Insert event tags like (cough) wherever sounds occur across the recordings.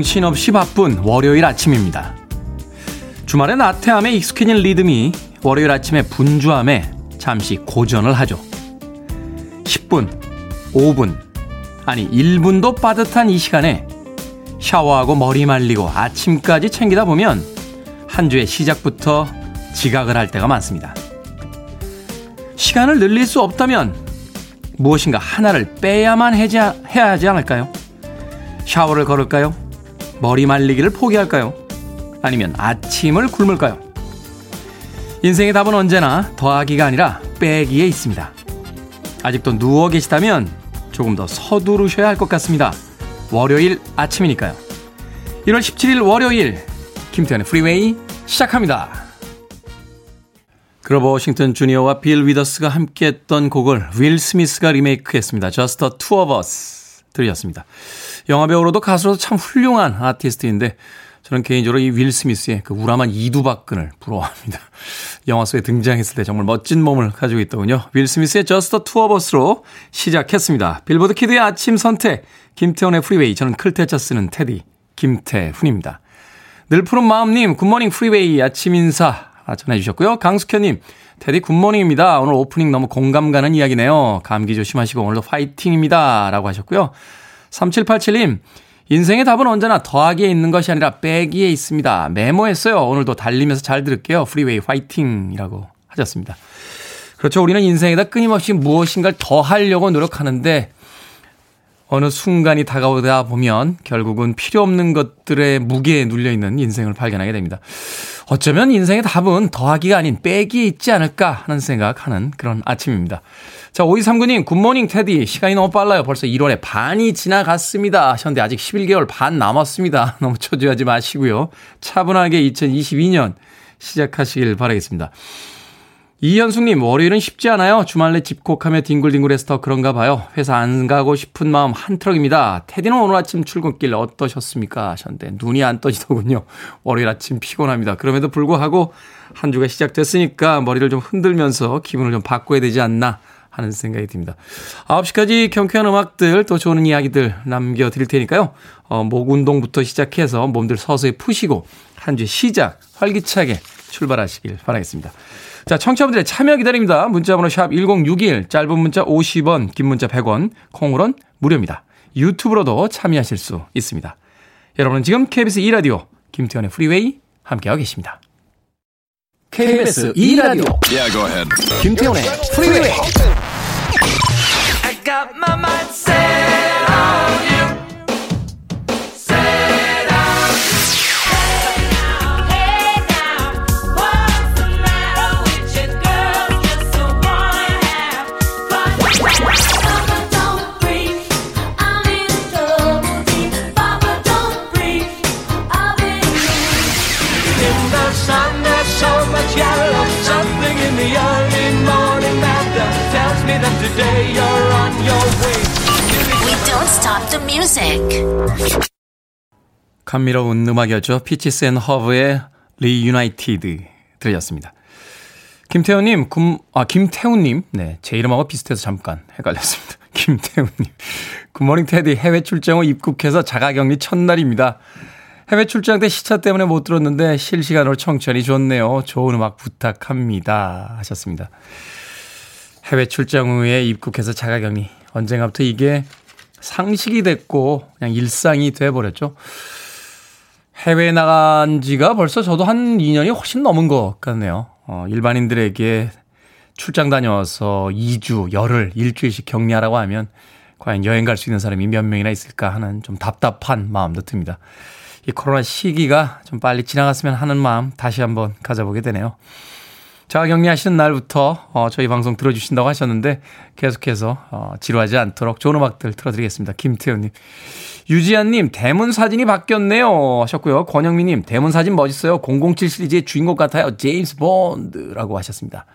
정신없이 바쁜 월요일 아침입니다. 주말에 나태함에 익숙해진 리듬이 월요일 아침에 분주함에 잠시 고전을 하죠. 10분, 5분, 아니 1분도 빠듯한 이 시간에 샤워하고 머리 말리고 아침까지 챙기다 보면 한 주의 시작부터 지각을 할 때가 많습니다. 시간을 늘릴 수 없다면 무엇인가 하나를 빼야만 해야 하지 않을까요? 샤워를 걸을까요? 머리 말리기를 포기할까요? 아니면 아침을 굶을까요? 인생의 답은 언제나 더하기가 아니라 빼기에 있습니다. 아직도 누워 계시다면 조금 더 서두르셔야 할 것 같습니다. 월요일 아침이니까요. 1월 17일 월요일 김태훈의 프리웨이 시작합니다. 그로버 워싱턴 주니어와 빌 위더스가 함께했던 곡을 윌 스미스가 리메이크했습니다. Just the Two of Us 들으셨습니다. 영화배우로도 가수로도 참 훌륭한 아티스트인데 저는 개인적으로 이 윌 스미스의 그 우람한 이두박근을 부러워합니다. (laughs) 영화 속에 등장했을 때 정말 멋진 몸을 가지고 있더군요. 윌 스미스의 Just the Two of Us로 시작했습니다. 빌보드 키드의 아침 선택, 김태훈의 프리웨이, 저는 클테차 쓰는 테디, 김태훈입니다. 늘 푸른 마음님, good morning 프리웨이 아침 인사 전해주셨고요. 강숙현님, 테디 good morning입니다. 오늘 오프닝 너무 공감 가는 이야기네요. 감기 조심하시고 오늘도 화이팅입니다. 라고 하셨고요. 3787님, 인생의 답은 언제나 더하기에 있는 것이 아니라 빼기에 있습니다. 메모했어요. 오늘도 달리면서 잘 들을게요. 프리웨이 화이팅 이라고 하셨습니다. 그렇죠. 우리는 인생에다 끊임없이 무엇인가를 더 하려고 노력하는데 어느 순간이 다가오다 보면 결국은 필요 없는 것들의 무게에 눌려 있는 인생을 발견하게 됩니다. 어쩌면 인생의 답은 더하기가 아닌 빼기에 있지 않을까 하는 생각하는 그런 아침입니다. 자, 5239님, 굿모닝 테디. 시간이 너무 빨라요. 벌써 1월에 반이 지나갔습니다. 하셨는데 아직 11개월 반 남았습니다. (laughs) 너무 초조하지 마시고요. 차분하게 2022년 시작하시길 바라겠습니다. 이현숙님, 월요일은 쉽지 않아요. 주말 내 집콕하며 뒹굴뒹굴해서 더 그런가 봐요. 회사 안 가고 싶은 마음 한 트럭입니다. 테디는 오늘 아침 출근길 어떠셨습니까? 하셨는데, 눈이 안 떠지더군요. 월요일 아침 피곤합니다. 그럼에도 불구하고 한 주가 시작됐으니까 머리를 좀 흔들면서 기분을 좀 바꿔야 되지 않나 하는 생각이 듭니다. 9시까지 경쾌한 음악들 또 좋은 이야기들 남겨드릴 테니까요. 어, 목 운동부터 시작해서 몸들 서서히 푸시고 한 주 시작 활기차게 출발하시길 바라겠습니다. 자, 청취자분들의 참여 기다립니다. 문자번호 샵 1061, 짧은 문자 50원, 긴 문자 100원, 콩으론 무료입니다. 유튜브로도 참여하실 수 있습니다. 여러분은 지금 KBS 2라디오 김태현의 프리웨이 함께하고 계십니다. KBS 2라디오 yeah, go ahead. 김태현의 프리웨이 got my mind set on you. Set on you. Hey now, hey now, what's the matter with you? Just don't breathe. I'm in deep. Don't breathe. I've been in the sun. There's so much yellow. Something in the early morning matter tells me that today you're. Stop the music. 감미로운 음악이었죠. 피치스 앤 허브의 리유나이티드 들렸습니다. 김태훈님, 금, 아, 김태훈님. 네, 제 이름하고 비슷해서 잠깐 헷갈렸습니다. (laughs) 김태훈님. 굿모닝 테디 해외 출장 후 입국해서 자가격리 첫날입니다. 해외 출장 때 시차 때문에 못 들었는데 실시간으로 청취하니 좋네요. 좋은 음악 부탁합니다. 하셨습니다. 해외 출장 후에 입국해서 자가격리. 언젠가부터 이게 상식이 됐고 그냥 일상이 돼버렸죠. 해외에 나간 지가 벌써 저도 한 2년이 훨씬 넘은 것 같네요. 어, 일반인들에게 출장 다녀와서 2주, 열흘, 일주일씩 격리하라고 하면 과연 여행 갈 수 있는 사람이 몇 명이나 있을까 하는 좀 답답한 마음도 듭니다. 이 코로나 시기가 좀 빨리 지나갔으면 하는 마음 다시 한번 가져보게 되네요. 자가격리하시는 날부터 어, 저희 방송 들어주신다고 하셨는데 계속해서 어, 지루하지 않도록 좋은 음악들 틀어드리겠습니다. 김태훈님. 유지한님, 대문 사진이 바뀌었네요. 하셨고요. 권영미님, 대문 사진 멋있어요. 007 시리즈의 주인공 같아요. 제임스 본드라고 하셨습니다.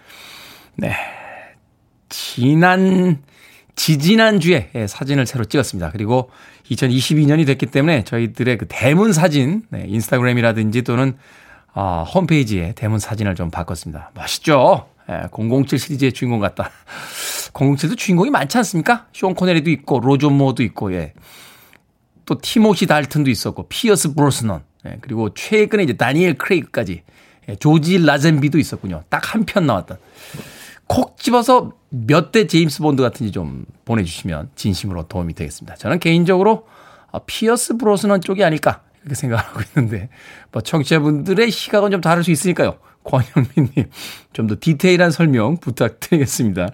네. 지난, 지지난 주에 예, 사진을 새로 찍었습니다. 그리고 2022년이 됐기 때문에 저희들의 그 대문 사진, 네, 인스타그램이라든지 또는 어, 홈페이지에 대문 사진을 좀 바꿨습니다. 멋있죠? 예, 007 시리즈의 주인공 같다. (laughs) 007도 주인공이 많지 않습니까? 쇼 코네리도 있고, 로존 모도 있고, 예. 또 티모시 달튼도 있었고 피어스 브로스넌 예, 그리고 최근에 이제 다니엘 크레이그까지 예, 조지 라젠비도 있었군요. 딱 한 편 나왔던. 콕 집어서 몇 대 제임스 본드 같은지 좀 보내주시면 진심으로 도움이 되겠습니다. 저는 개인적으로 아, 피어스 브로스넌 쪽이 아닐까 이렇게 생각하고 있는데 뭐 청취자분들의 시각은 좀 다를 수 있으니까요. 권영민님 좀 더 디테일한 설명 부탁드리겠습니다.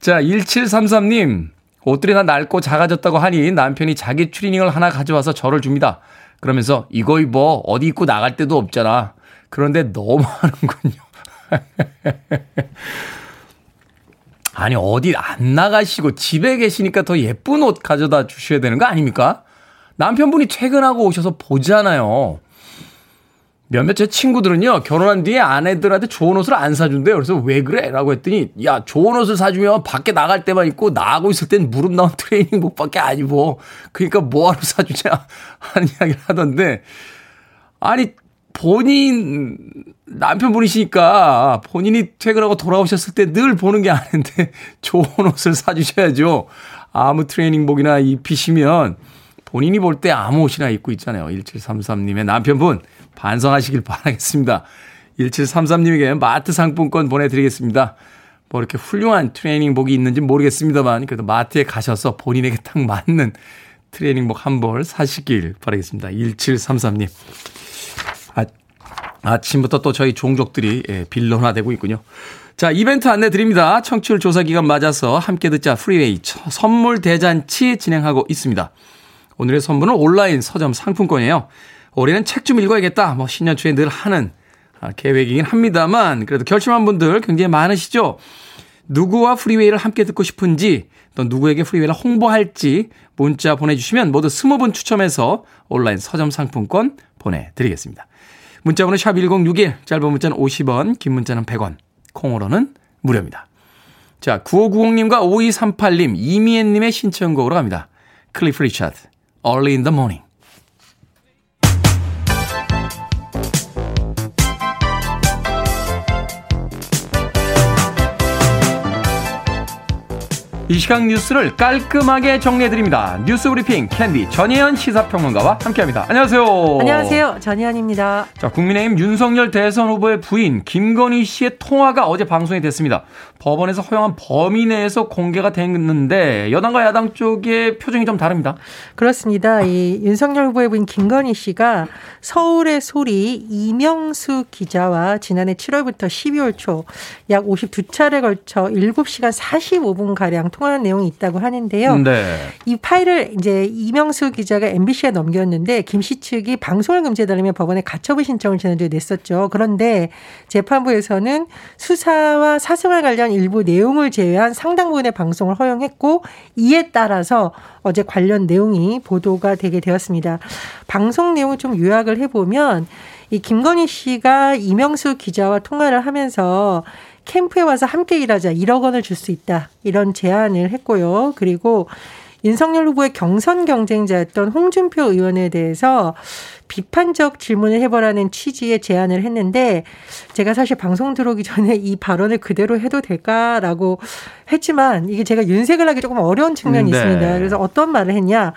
자 1733님 옷들이 다 낡고 작아졌다고 하니 남편이 자기 추리닝을 하나 가져와서 저를 줍니다. 그러면서 이거 입어 어디 입고 나갈 데도 없잖아. 그런데 너무 (laughs) 하는군요. 아니 어디 안 나가시고 집에 계시니까 더 예쁜 옷 가져다 주셔야 되는 거 아닙니까? 남편분이 퇴근하고 오셔서 보잖아요. 몇몇 제 친구들은요, 결혼한 뒤에 아내들한테 좋은 옷을 안 사준대요. 그래서 왜 그래? 라고 했더니, 야, 좋은 옷을 사주면 밖에 나갈 때만 입고, 나가고 있을 땐 무릎 나온 트레이닝복 밖에 안 입어. 그러니까 뭐하러 사주냐? (laughs) 하는 이야기를 하던데, 아니, 본인, 남편분이시니까, 본인이 퇴근하고 돌아오셨을 때 늘 보는 게 아닌데, (laughs) 좋은 옷을 사주셔야죠. 아무 트레이닝복이나 입히시면, 본인이 볼 때 아무 옷이나 입고 있잖아요. 1733님의 남편분 반성하시길 바라겠습니다. 1733님에게 마트 상품권 보내드리겠습니다. 뭐 이렇게 훌륭한 트레이닝복이 있는지 모르겠습니다만 그래도 마트에 가셔서 본인에게 딱 맞는 트레이닝복 한 벌 사시길 바라겠습니다. 1733님. 아, 아침부터 또 저희 종족들이 예, villain화되고 있군요. 자, 이벤트 안내 드립니다. 청취율 조사 기간 맞아서 함께 듣자 프리웨이 선물 대잔치 진행하고 있습니다. 오늘의 선물은 온라인 서점 상품권이에요. 올해는 책 좀 읽어야겠다. 뭐 신년 초에 늘 하는 아, 계획이긴 합니다만 그래도 결심한 분들 굉장히 많으시죠. 누구와 프리웨이를 함께 듣고 싶은지 또 누구에게 프리웨이를 홍보할지 문자 보내주시면 모두 20분 추첨해서 온라인 서점 상품권 보내드리겠습니다. 문자번호 샵 1061, 짧은 문자는 50원, 긴 문자는 100원, 콩으로는 무료입니다. 자, 9590님과 5238님, 이미애님의 신청곡으로 갑니다. 클리프 리차드, Early in the Morning. 이 시각 뉴스를 깔끔하게 정리해드립니다. 뉴스 브리핑 캔디 전혜연 시사평론가와 함께합니다. 안녕하세요. 안녕하세요. 전혜연입니다. 자, 국민의힘 윤석열 대선 후보의 부인 김건희 씨의 통화가 어제 방송이 됐습니다. 법원에서 허용한 범위 내에서 공개가 됐는데 여당과 야당 쪽의 표정이 좀 다릅니다. 그렇습니다. 이 윤석열 후보의 부인 김건희 씨가 서울의 소리 이명수 기자와 지난해 7월부터 12월 초 약 52차례 걸쳐 7시간 45분 가량 통화 한 내용이 있다고 하는데요. 네. 이 파일을 이제 이명수 기자가 MBC에 넘겼는데 김씨 측이 방송을 금지해달라며 법원에 가처분 신청을 지난주에 냈었죠. 그런데 재판부에서는 수사와 사생활 관련 일부 내용을 제외한 상당 부분의 방송을 허용했고 이에 따라서 어제 관련 내용이 보도가 되게 되었습니다. 방송 내용을 좀 요약을 해보면 이 김건희 씨가 이명수 기자와 통화를 하면서 캠프에 와서 함께 일하자 1억 원을 줄 수 있다 이런 제안을 했고요. 그리고 윤석열 후보의 경선 경쟁자였던 홍준표 의원에 대해서 비판적 질문을 해보라는 취지의 제안을 했는데 제가 사실 방송 들어오기 전에 이 발언을 그대로 해도 될까라고 했지만 이게 제가 윤색을 하기 조금 어려운 측면이 네. 있습니다. 그래서 어떤 말을 했냐.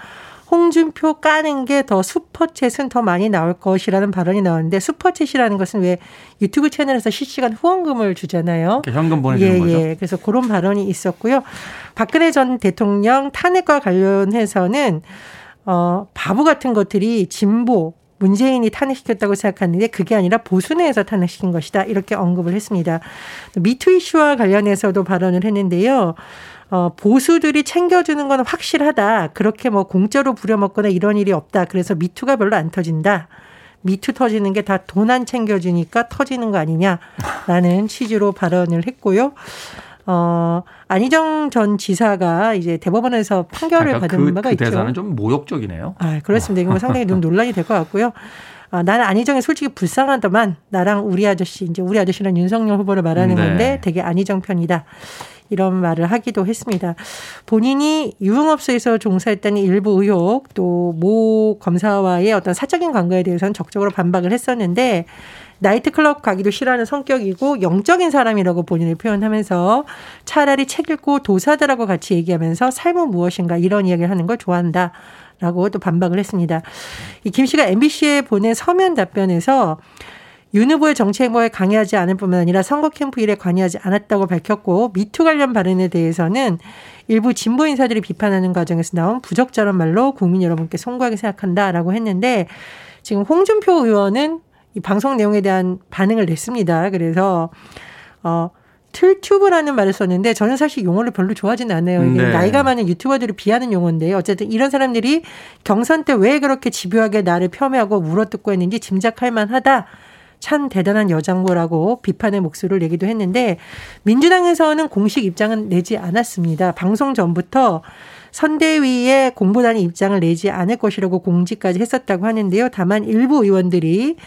홍준표 까는 게 더 슈퍼챗은 더 많이 나올 것이라는 발언이 나왔는데 슈퍼챗이라는 것은 왜 유튜브 채널에서 실시간 후원금을 주잖아요. 현금 보내주는 예, 거죠. 예. 그래서 그런 발언이 있었고요. 박근혜 전 대통령 탄핵과 관련해서는 어, 바보 같은 것들이 진보 문재인이 탄핵시켰다고 생각하는데 그게 아니라 보수 내에서 탄핵시킨 것이다. 이렇게 언급을 했습니다. 미투 이슈와 관련해서도 발언을 했는데요. 어, 보수들이 챙겨주는 건 확실하다. 그렇게 뭐 공짜로 부려먹거나 이런 일이 없다. 그래서 미투가 별로 안 터진다. 미투 터지는 게 다 돈 안 챙겨주니까 터지는 거 아니냐라는 취지로 발언을 했고요. 어, 안희정 전 지사가 이제 대법원에서 판결을 받은 그, 바가 그 있죠. 대사는 좀 모욕적이네요. 아, 그렇습니다. 이건 상당히 좀 논란이 될 것 같고요. 아, 나는 안희정이 솔직히 불쌍하다만 나랑 우리 아저씨 이제 우리 아저씨는 윤석열 후보를 말하는 네. 건데 되게 안희정 편이다. 이런 말을 하기도 했습니다. 본인이 유흥업소에서 종사했다는 일부 의혹 또 모 검사와의 어떤 사적인 관계에 대해서는 적극적으로 반박을 했었는데 나이트클럽 가기도 싫어하는 성격이고 영적인 사람이라고 본인을 표현하면서 차라리 책 읽고 도사들하고 같이 얘기하면서 삶은 무엇인가 이런 이야기를 하는 걸 좋아한다. 라고 또 반박을 했습니다. 이 김 씨가 MBC에 보낸 서면 답변에서 윤 후보의 정치 행보에 강요하지 않을 뿐만 아니라 선거 캠프 일에 관여하지 않았다고 밝혔고 미투 관련 발언에 대해서는 일부 진보 인사들이 비판하는 과정에서 나온 부적절한 말로 국민 여러분께 송구하게 생각한다라고 했는데 지금 홍준표 의원은 이 방송 내용에 대한 반응을 냈습니다. 그래서 어 틀튜브라는 말을 썼는데 저는 사실 용어를 별로 좋아하지는 않아요. 네. 나이가 많은 유튜버들을 비하는 용어인데요. 어쨌든 이런 사람들이 경선 때 왜 그렇게 집요하게 나를 폄훼하고 물어뜯고 했는지 짐작할 만하다. 참 대단한 여장부라고 비판의 목소리를 내기도 했는데 민주당에서는 공식 입장은 내지 않았습니다. 방송 전부터 선대위에 공보단이 입장을 내지 않을 것이라고 공지까지 했었다고 하는데요. 다만 일부 의원들이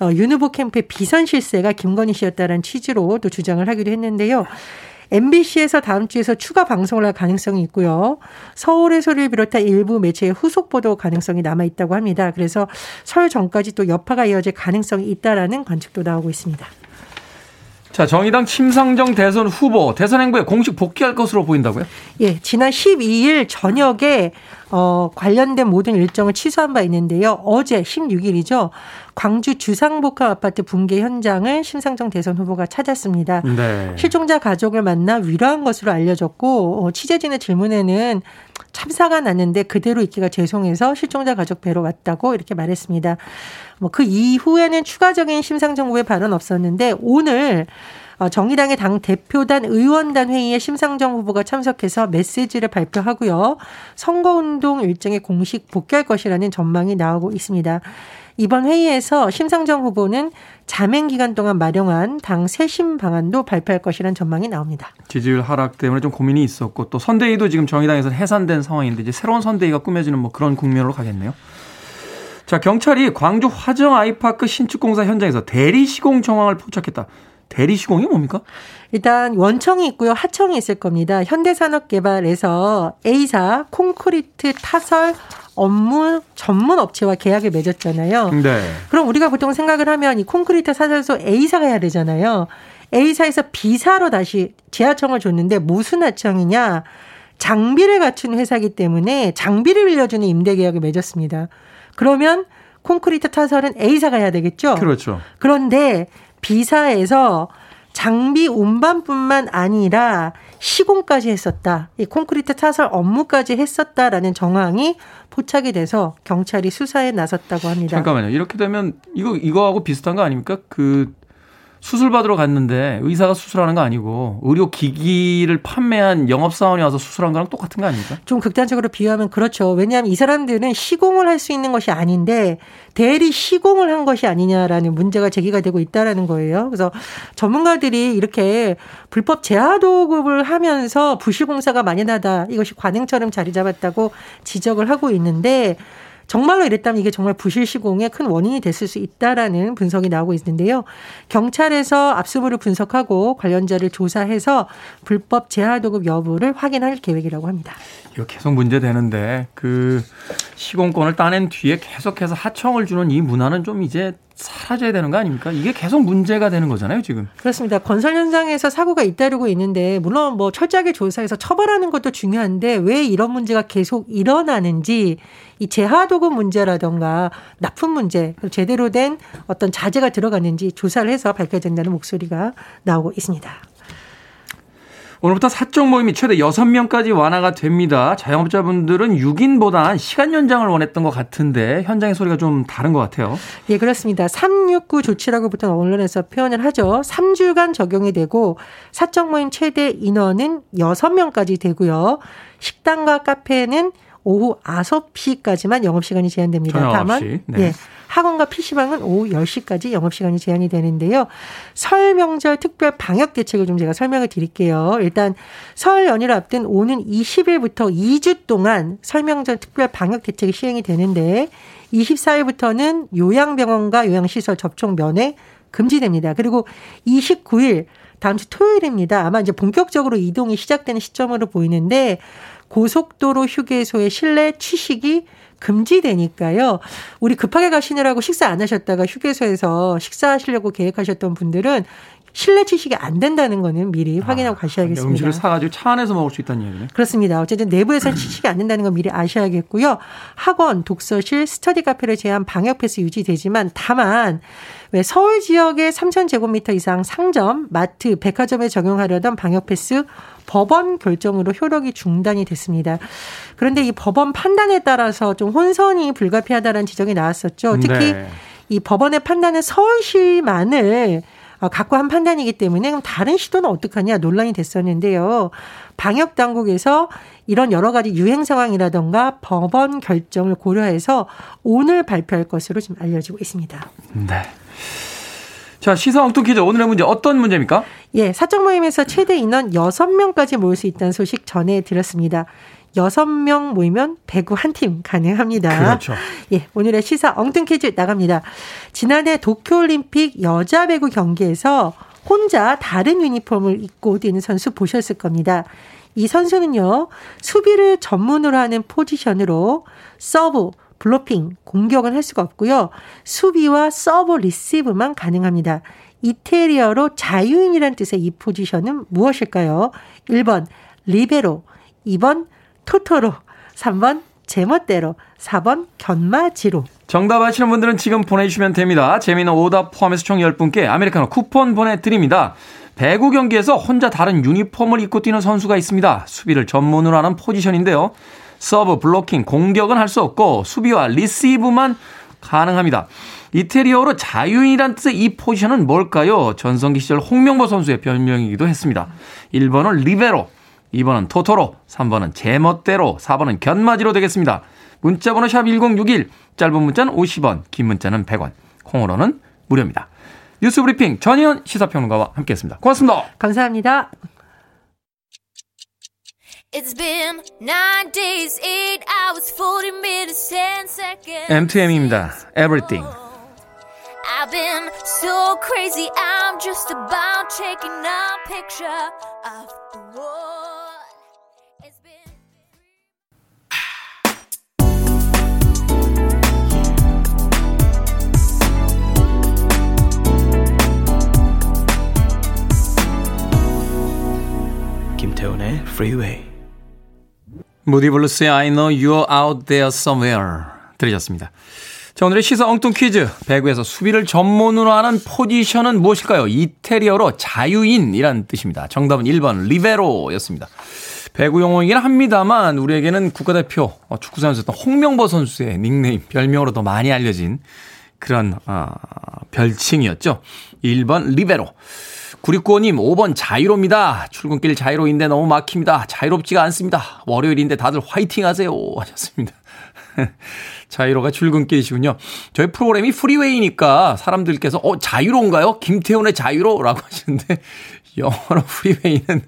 어, 윤 후보 캠프의 비선 실세가 김건희 씨였다는 취지로 또 주장을 하기도 했는데요. MBC에서 다음 주에서 추가 방송을 할 가능성이 있고요. 서울의 소리를 비롯한 일부 매체의 후속 보도 가능성이 남아 있다고 합니다. 그래서 설 전까지 또 여파가 이어질 가능성이 있다라는 관측도 나오고 있습니다. 자, 정의당 심상정 대선 후보 대선 행보에 공식 복귀할 것으로 보인다고요? 예, 지난 12일 저녁에 어, 관련된 모든 일정을 취소한 바 있는데요. 어제 16일이죠. 광주 주상복합 아파트 붕괴 현장을 심상정 대선 후보가 찾았습니다. 네. 실종자 가족을 만나 위로한 것으로 알려졌고 어, 취재진의 질문에는 참사가 났는데 그대로 있기가 죄송해서 실종자 가족 뵈러 왔다고 이렇게 말했습니다. 뭐 그 이후에는 추가적인 심상정 후보의 발언 없었는데 오늘 어, 정의당의 당 대표단 의원단 회의에 심상정 후보가 참석해서 메시지를 발표하고요. 선거운동 일정에 공식 복귀할 것이라는 전망이 나오고 있습니다. 이번 회의에서 심상정 후보는 자맹 기간 동안 마련한 당 쇄신 방안도 발표할 것이라는 전망이 나옵니다. 지지율 하락 때문에 좀 고민이 있었고 또 선대위도 지금 정의당에서 해산된 상황인데 이제 새로운 선대위가 꾸며지는 뭐 그런 국면으로 가겠네요. 자, 경찰이 광주 화정 아이파크 신축 공사 현장에서 대리 시공 정황을 포착했다. 대리 시공이 뭡니까? 일단 원청이 있고요. 하청이 있을 겁니다. 현대산업개발에서 A사 콘크리트 타설 업무 전문 업체와 계약을 맺었잖아요. 네. 그럼 우리가 보통 생각을 하면 이 콘크리트 사설소 A사가 해야 되잖아요. A사에서 B사로 다시 지하청을 줬는데 무슨 하청이냐? 장비를 갖춘 회사기 때문에 장비를 빌려주는 임대 계약을 맺었습니다. 그러면 콘크리트 타설은 A사가 해야 되겠죠? 그렇죠. 그런데 B사에서 장비 운반뿐만 아니라 시공까지 했었다. 이 콘크리트 타설 업무까지 했었다라는 정황이 포착이 돼서 경찰이 수사에 나섰다고 합니다. 잠깐만요. 이렇게 되면 이거 이거하고 비슷한 거 아닙니까? 그 수술 받으러 갔는데 의사가 수술하는 거 아니고 의료 기기를 판매한 영업 사원이 와서 수술한 거랑 똑같은 거 아닙니까? 좀 극단적으로 비유하면 그렇죠. 왜냐하면 이 사람들은 시공을 할 수 있는 것이 아닌데 대리 시공을 한 것이 아니냐라는 문제가 제기가 되고 있다라는 거예요. 그래서 전문가들이 이렇게 불법 재하 도급을 하면서 부실 공사가 많이 나다 이것이 관행처럼 자리 잡았다고 지적을 하고 있는데 정말로 이랬다면 이게 정말 부실 시공의 큰 원인이 됐을 수 있다라는 분석이 나오고 있는데요. 경찰에서 압수물을 분석하고 관련자를 조사해서 불법 재하도급 여부를 확인할 계획이라고 합니다. 이거 계속 문제 되는데 그 시공권을 따낸 뒤에 계속해서 하청을 주는 이 문화는 좀 이제 사라져야 되는 거 아닙니까? 이게 계속 문제가 되는 거잖아요, 지금. 그렇습니다. 건설 현장에서 사고가 잇따르고 있는데 물론 뭐 철저하게 조사해서 처벌하는 것도 중요한데 왜 이런 문제가 계속 일어나는지 이 재하도급 문제라던가 납품 문제 제대로 된 어떤 자재가 들어갔는지 조사를 해서 밝혀야 된다는 목소리가 나오고 있습니다. 오늘부터 사적 모임이 최대 6명까지 완화가 됩니다. 자영업자분들은 6인보다 시간 연장을 원했던 것 같은데 현장의 소리가 좀 다른 것 같아요. 예, 그렇습니다. 369 조치라고 보통 언론에서 표현을 하죠. 3주간 적용이 되고 사적 모임 최대 인원은 6명까지 되고요. 식당과 카페는 오후 9시까지만 영업시간이 제한됩니다. 다만 9시. 네. 예, 학원과 PC방은 오후 10시까지 영업시간이 제한이 되는데요. 설 명절 특별 방역 대책을 좀 제가 설명을 드릴게요. 일단 설 연휴를 앞둔 오는 20일부터 2주 동안 설 명절 특별 방역 대책이 시행이 되는데 24일부터는 요양병원과 요양시설 접촉 면회 금지됩니다. 그리고 29일 다음 주 토요일입니다. 아마 이제 본격적으로 이동이 시작되는 시점으로 보이는데 고속도로 휴게소의 실내 취식이 금지되니까요. 우리 급하게 가시느라고 식사 안 하셨다가 휴게소에서 식사하시려고 계획하셨던 분들은 실내 취식이 안 된다는 거는 미리 확인하고 아, 가셔야겠습니다. 음식을 사가지고 차 안에서 먹을 수 있다는 얘기네. 그렇습니다. 어쨌든 내부에서 취식이 (clears throat) 안 된다는 건 미리 아셔야겠고요. 학원, 독서실, 스터디 카페를 제한 방역 패스 유지되지만 다만 왜 서울 지역의 3,000제곱미터 이상 상점, 마트, 백화점에 적용하려던 방역 패스 법원 결정으로 효력이 중단이 됐습니다. 그런데 이 법원 판단에 따라서 좀 혼선이 불가피하다는 지적이 나왔었죠. 특히 네. 이 법원의 판단은 서울시만을 어, 갖고 한 판단이기 때문에 그럼 다른 시도는 어떡하냐 논란이 됐었는데요. 방역 당국에서 이런 여러 가지 유행 상황이라던가 법원 결정을 고려해서 오늘 발표할 것으로 지금 알려지고 있습니다. 네. 자, 시사 엉뚱 퀴즈. 오늘의 문제 어떤 문제입니까? 예, 사적 모임에서 최대 인원 6명까지 모일 수 있다는 소식 전해드렸습니다. 6명 모이면 배구 한 팀 가능합니다. 그렇죠. 예, 오늘의 시사 엉뚱 퀴즈 나갑니다. 지난해 도쿄올림픽 여자 배구 경기에서 혼자 다른 유니폼을 입고 뛰는 선수 보셨을 겁니다. 이 선수는요, 수비를 전문으로 하는 포지션으로 서브, 블로킹, 공격은 할 수가 없고요. 수비와 서브 리시브만 가능합니다. 이태리어로 자유인이란 뜻의 이 포지션은 무엇일까요? 1번 리베로, 2번 토토로, 3번 제멋대로, 4번 견마지로. 정답 아시는 분들은 지금 보내주시면 됩니다. 재미있는 오답 포함해서 총 10분께 아메리카노 쿠폰 보내드립니다. 배구 경기에서 혼자 다른 유니폼을 입고 뛰는 선수가 있습니다. 수비를 전문으로 하는 포지션인데요. 서브, 블로킹, 공격은 할 수 없고 수비와 리시브만 가능합니다. 이태리어로 자유인이란 뜻의 이 포지션은 뭘까요? 전성기 시절 홍명보 선수의 별명이기도 했습니다. 1번은 리베로, 2번은 토토로, 3번은 제멋대로, 4번은 견마지로 되겠습니다. 문자번호 샵 1061, 짧은 문자는 50원, 긴 문자는 100원, 콩으로는 무료입니다. 뉴스 브리핑 전희연 시사평론가와 함께했습니다. 고맙습니다. 감사합니다. It's been nine days, eight hours, 40 minutes, 10 seconds. M2M입니다. Everything. I've been so crazy, I'm just about taking a picture of the world. It's been. 김태훈의 Freeway. 무디 블루스의 I know you're out there somewhere 들으셨습니다. 자, 오늘의 시사 엉뚱 퀴즈. 배구에서 수비를 전문으로 하는 포지션은 무엇일까요? 이태리어로 자유인이란 뜻입니다. 정답은 1번 리베로였습니다. 배구 용어이긴 합니다만 우리에게는 국가대표 어, 축구 선수였던 홍명보 선수의 닉네임, 별명으로 더 많이 알려진 그런 어, 별칭이었죠. 1번 리베로. 구리꾸어님 5번 자유로입니다. 출근길 자유로인데 너무 막힙니다. 자유롭지가 않습니다. 월요일인데 다들 화이팅 하세요 하셨습니다. (laughs) 자유로가 출근길이시군요. 저희 프로그램이 프리웨이니까 사람들께서 어 자유로인가요? 김태훈의 자유로라고 하시는데 (laughs) 영어로 프리웨이는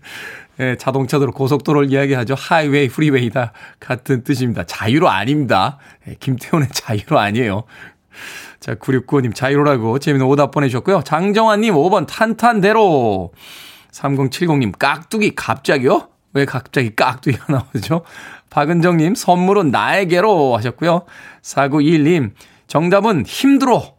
예, 자동차도로 고속도로를 이야기하죠. 하이웨이, 프리웨이 다 같은 뜻입니다. 자유로 아닙니다. 예, 김태훈의 자유로 아니에요. 자, 9695님 자유로라고 재미있는 오답 보내주셨고요. 장정환님 5번 탄탄대로. 3070님 깍두기 갑자기요? 왜 갑자기 깍두기가 (laughs) 나오죠? 박은정님 선물은 나에게로 하셨고요. 4921님 정답은 힘들어.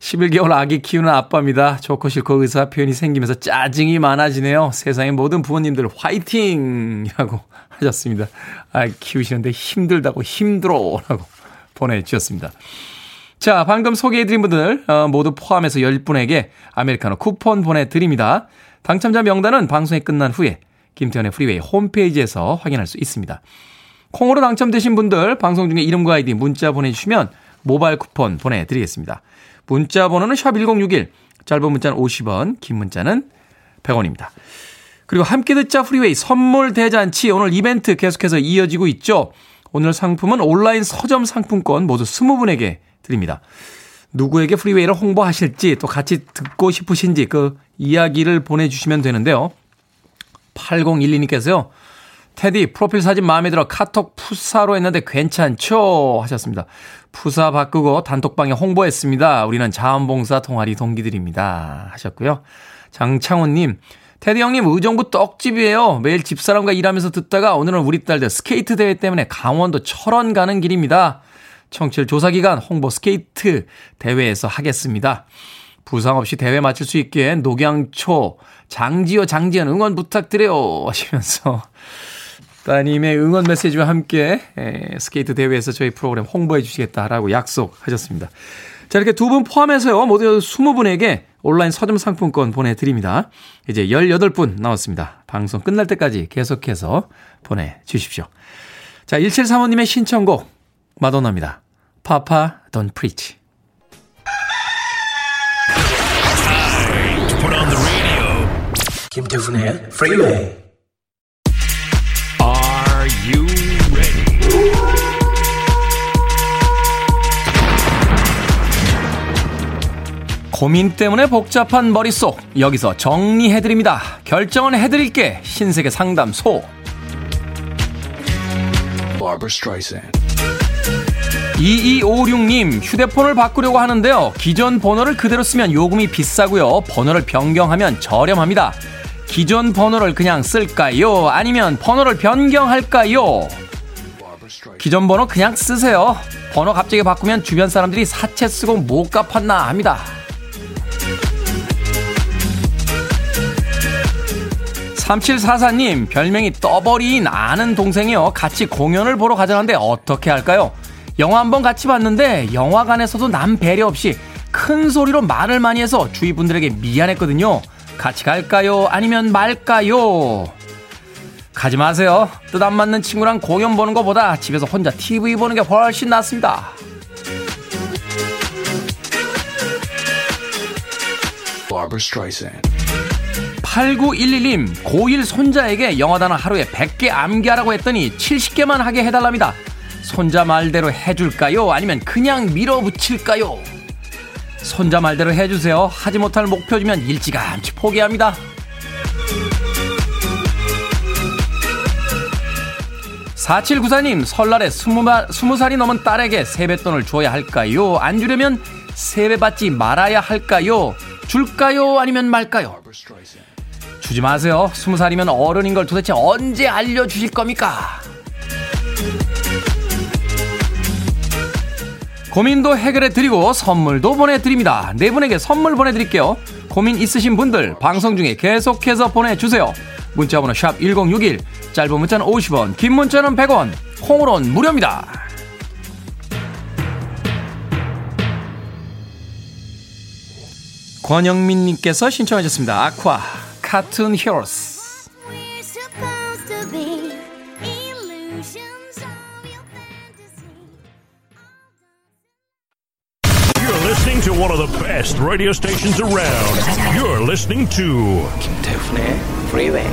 11개월 아기 키우는 아빠입니다. 좋고 싫고 의사 표현이 생기면서 짜증이 많아지네요. 세상의 모든 부모님들 화이팅이라고 (laughs) 하셨습니다. 아, 키우시는데 힘들다고 힘들어라고 보내주셨습니다. 자, 방금 소개해드린 분들 어, 모두 포함해서 10분에게 아메리카노 쿠폰 보내드립니다. 당첨자 명단은 방송이 끝난 후에 김태훈의 프리웨이 홈페이지에서 확인할 수 있습니다. 콩으로 당첨되신 분들 방송 중에 이름과 아이디 문자 보내주시면 모바일 쿠폰 보내드리겠습니다. 문자 번호는 샵1061 짧은 문자는 50원 긴 문자는 100원입니다. 그리고 함께 듣자 프리웨이 선물 대잔치 오늘 이벤트 계속해서 이어지고 있죠. 오늘 상품은 온라인 서점 상품권 모두 20분에게 드립니다. 누구에게 프리웨이를 홍보하실지 또 같이 듣고 싶으신지 그 이야기를 보내주시면 되는데요. 8012님께서요. 테디 프로필 사진 마음에 들어 카톡 프사로 했는데 괜찮죠? 하셨습니다. 프사 바꾸고 단톡방에 홍보했습니다. 우리는 자원봉사 동아리 동기들입니다. 하셨고요. 장창훈님, 테디 형님 의정부 떡집이에요. 매일 집사람과 일하면서 듣다가 오늘은 우리 딸들 스케이트 대회 때문에 강원도 철원 가는 길입니다. 청취율 조사 기간 홍보 스케이트 대회에서 하겠습니다. 부상 없이 대회 마칠 수 있게 녹양초 장지호 장지현 응원 부탁드려요 하시면서 (laughs) 따님의 응원 메시지와 함께 스케이트 대회에서 저희 프로그램 홍보해 주시겠다라고 약속하셨습니다. 자, 이렇게 두 분 포함해서요, 모두 20분에게 온라인 서점 상품권 보내드립니다. 이제 18분 남았습니다. 방송 끝날 때까지 계속해서 보내주십시오. 자, 1735님의 신청곡, 마돈나입니다. 파파, don't preach. 김태훈의 Freeway. Are you ready? 고민 때문에 복잡한 머릿속 여기서 정리해드립니다. 결정은 해드릴게 신세계 상담소 Barbara Streisand. 2256님 휴대폰을 바꾸려고 하는데요. 기존 번호를 그대로 쓰면 요금이 비싸고요. 번호를 변경하면 저렴합니다. 기존 번호를 그냥 쓸까요? 아니면 번호를 변경할까요? 기존 번호 그냥 쓰세요. 번호 갑자기 바꾸면 주변 사람들이 사채 쓰고 못 갚았나 합니다. 3744님, 별명이 떠버린 아는 동생이요. 같이 공연을 보러 가자는데 어떻게 할까요? 영화 한번 같이 봤는데 영화관에서도 남 배려 없이 큰 소리로 말을 많이 해서 주위 분들에게 미안했거든요. 같이 갈까요? 아니면 말까요? 가지 마세요. 뜻 안 맞는 친구랑 공연 보는 것보다 집에서 혼자 TV 보는 게 훨씬 낫습니다. Barbara Streisand. 8911님, 고1 손자에게 영어 단어 하루에 100개 암기하라고 했더니 70개만 하게 해달랍니다. 손자 말대로 해줄까요? 아니면 그냥 밀어붙일까요? 손자 말대로 해주세요. 하지 못할 목표 주면 일찌감치 포기합니다. 사칠구사님 설날에 스무, 살이 넘은 딸에게 세뱃돈을 줘야 할까요? 안 주려면 세배 받지 말아야 할까요? 줄까요? 아니면 말까요? 주지 마세요. 스무 살이면 어른인 걸 도대체 언제 알려주실 겁니까? 고민도 해결해 드리고 선물도 보내드립니다. 네 분에게 선물 보내드릴게요. 고민 있으신 분들 방송 중에 계속해서 보내주세요. 문자번호 샵 1061, 짧은 문자는 50원, 긴 문자는 100원, 콩으로는 무료입니다. 권영민님께서 신청하셨습니다. 아쿠아, 카툰 히어로스. Listening to one of the best radio stations around. You're listening to 김태훈의 Freeway.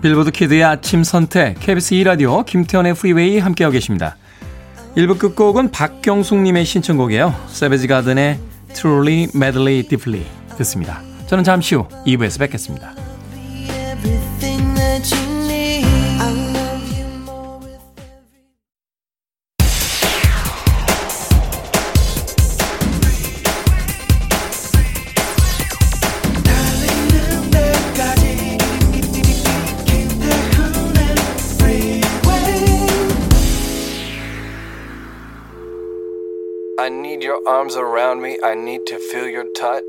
빌보드 키드의 아침 선택, KBS 2 라디오, 김태훈의 프리웨이 함께하고 계십니다. 1부 끝곡은 박경숙 님의 신청곡이에요. 세베지 가든의 Truly, Madly, Deeply 듣습니다. 저는 잠시 후 2부에서 뵙겠습니다. everything that you need. I love you more with every. 달리는 데까지 김태훈의 freeway. I need your arms around me. I need to feel your touch.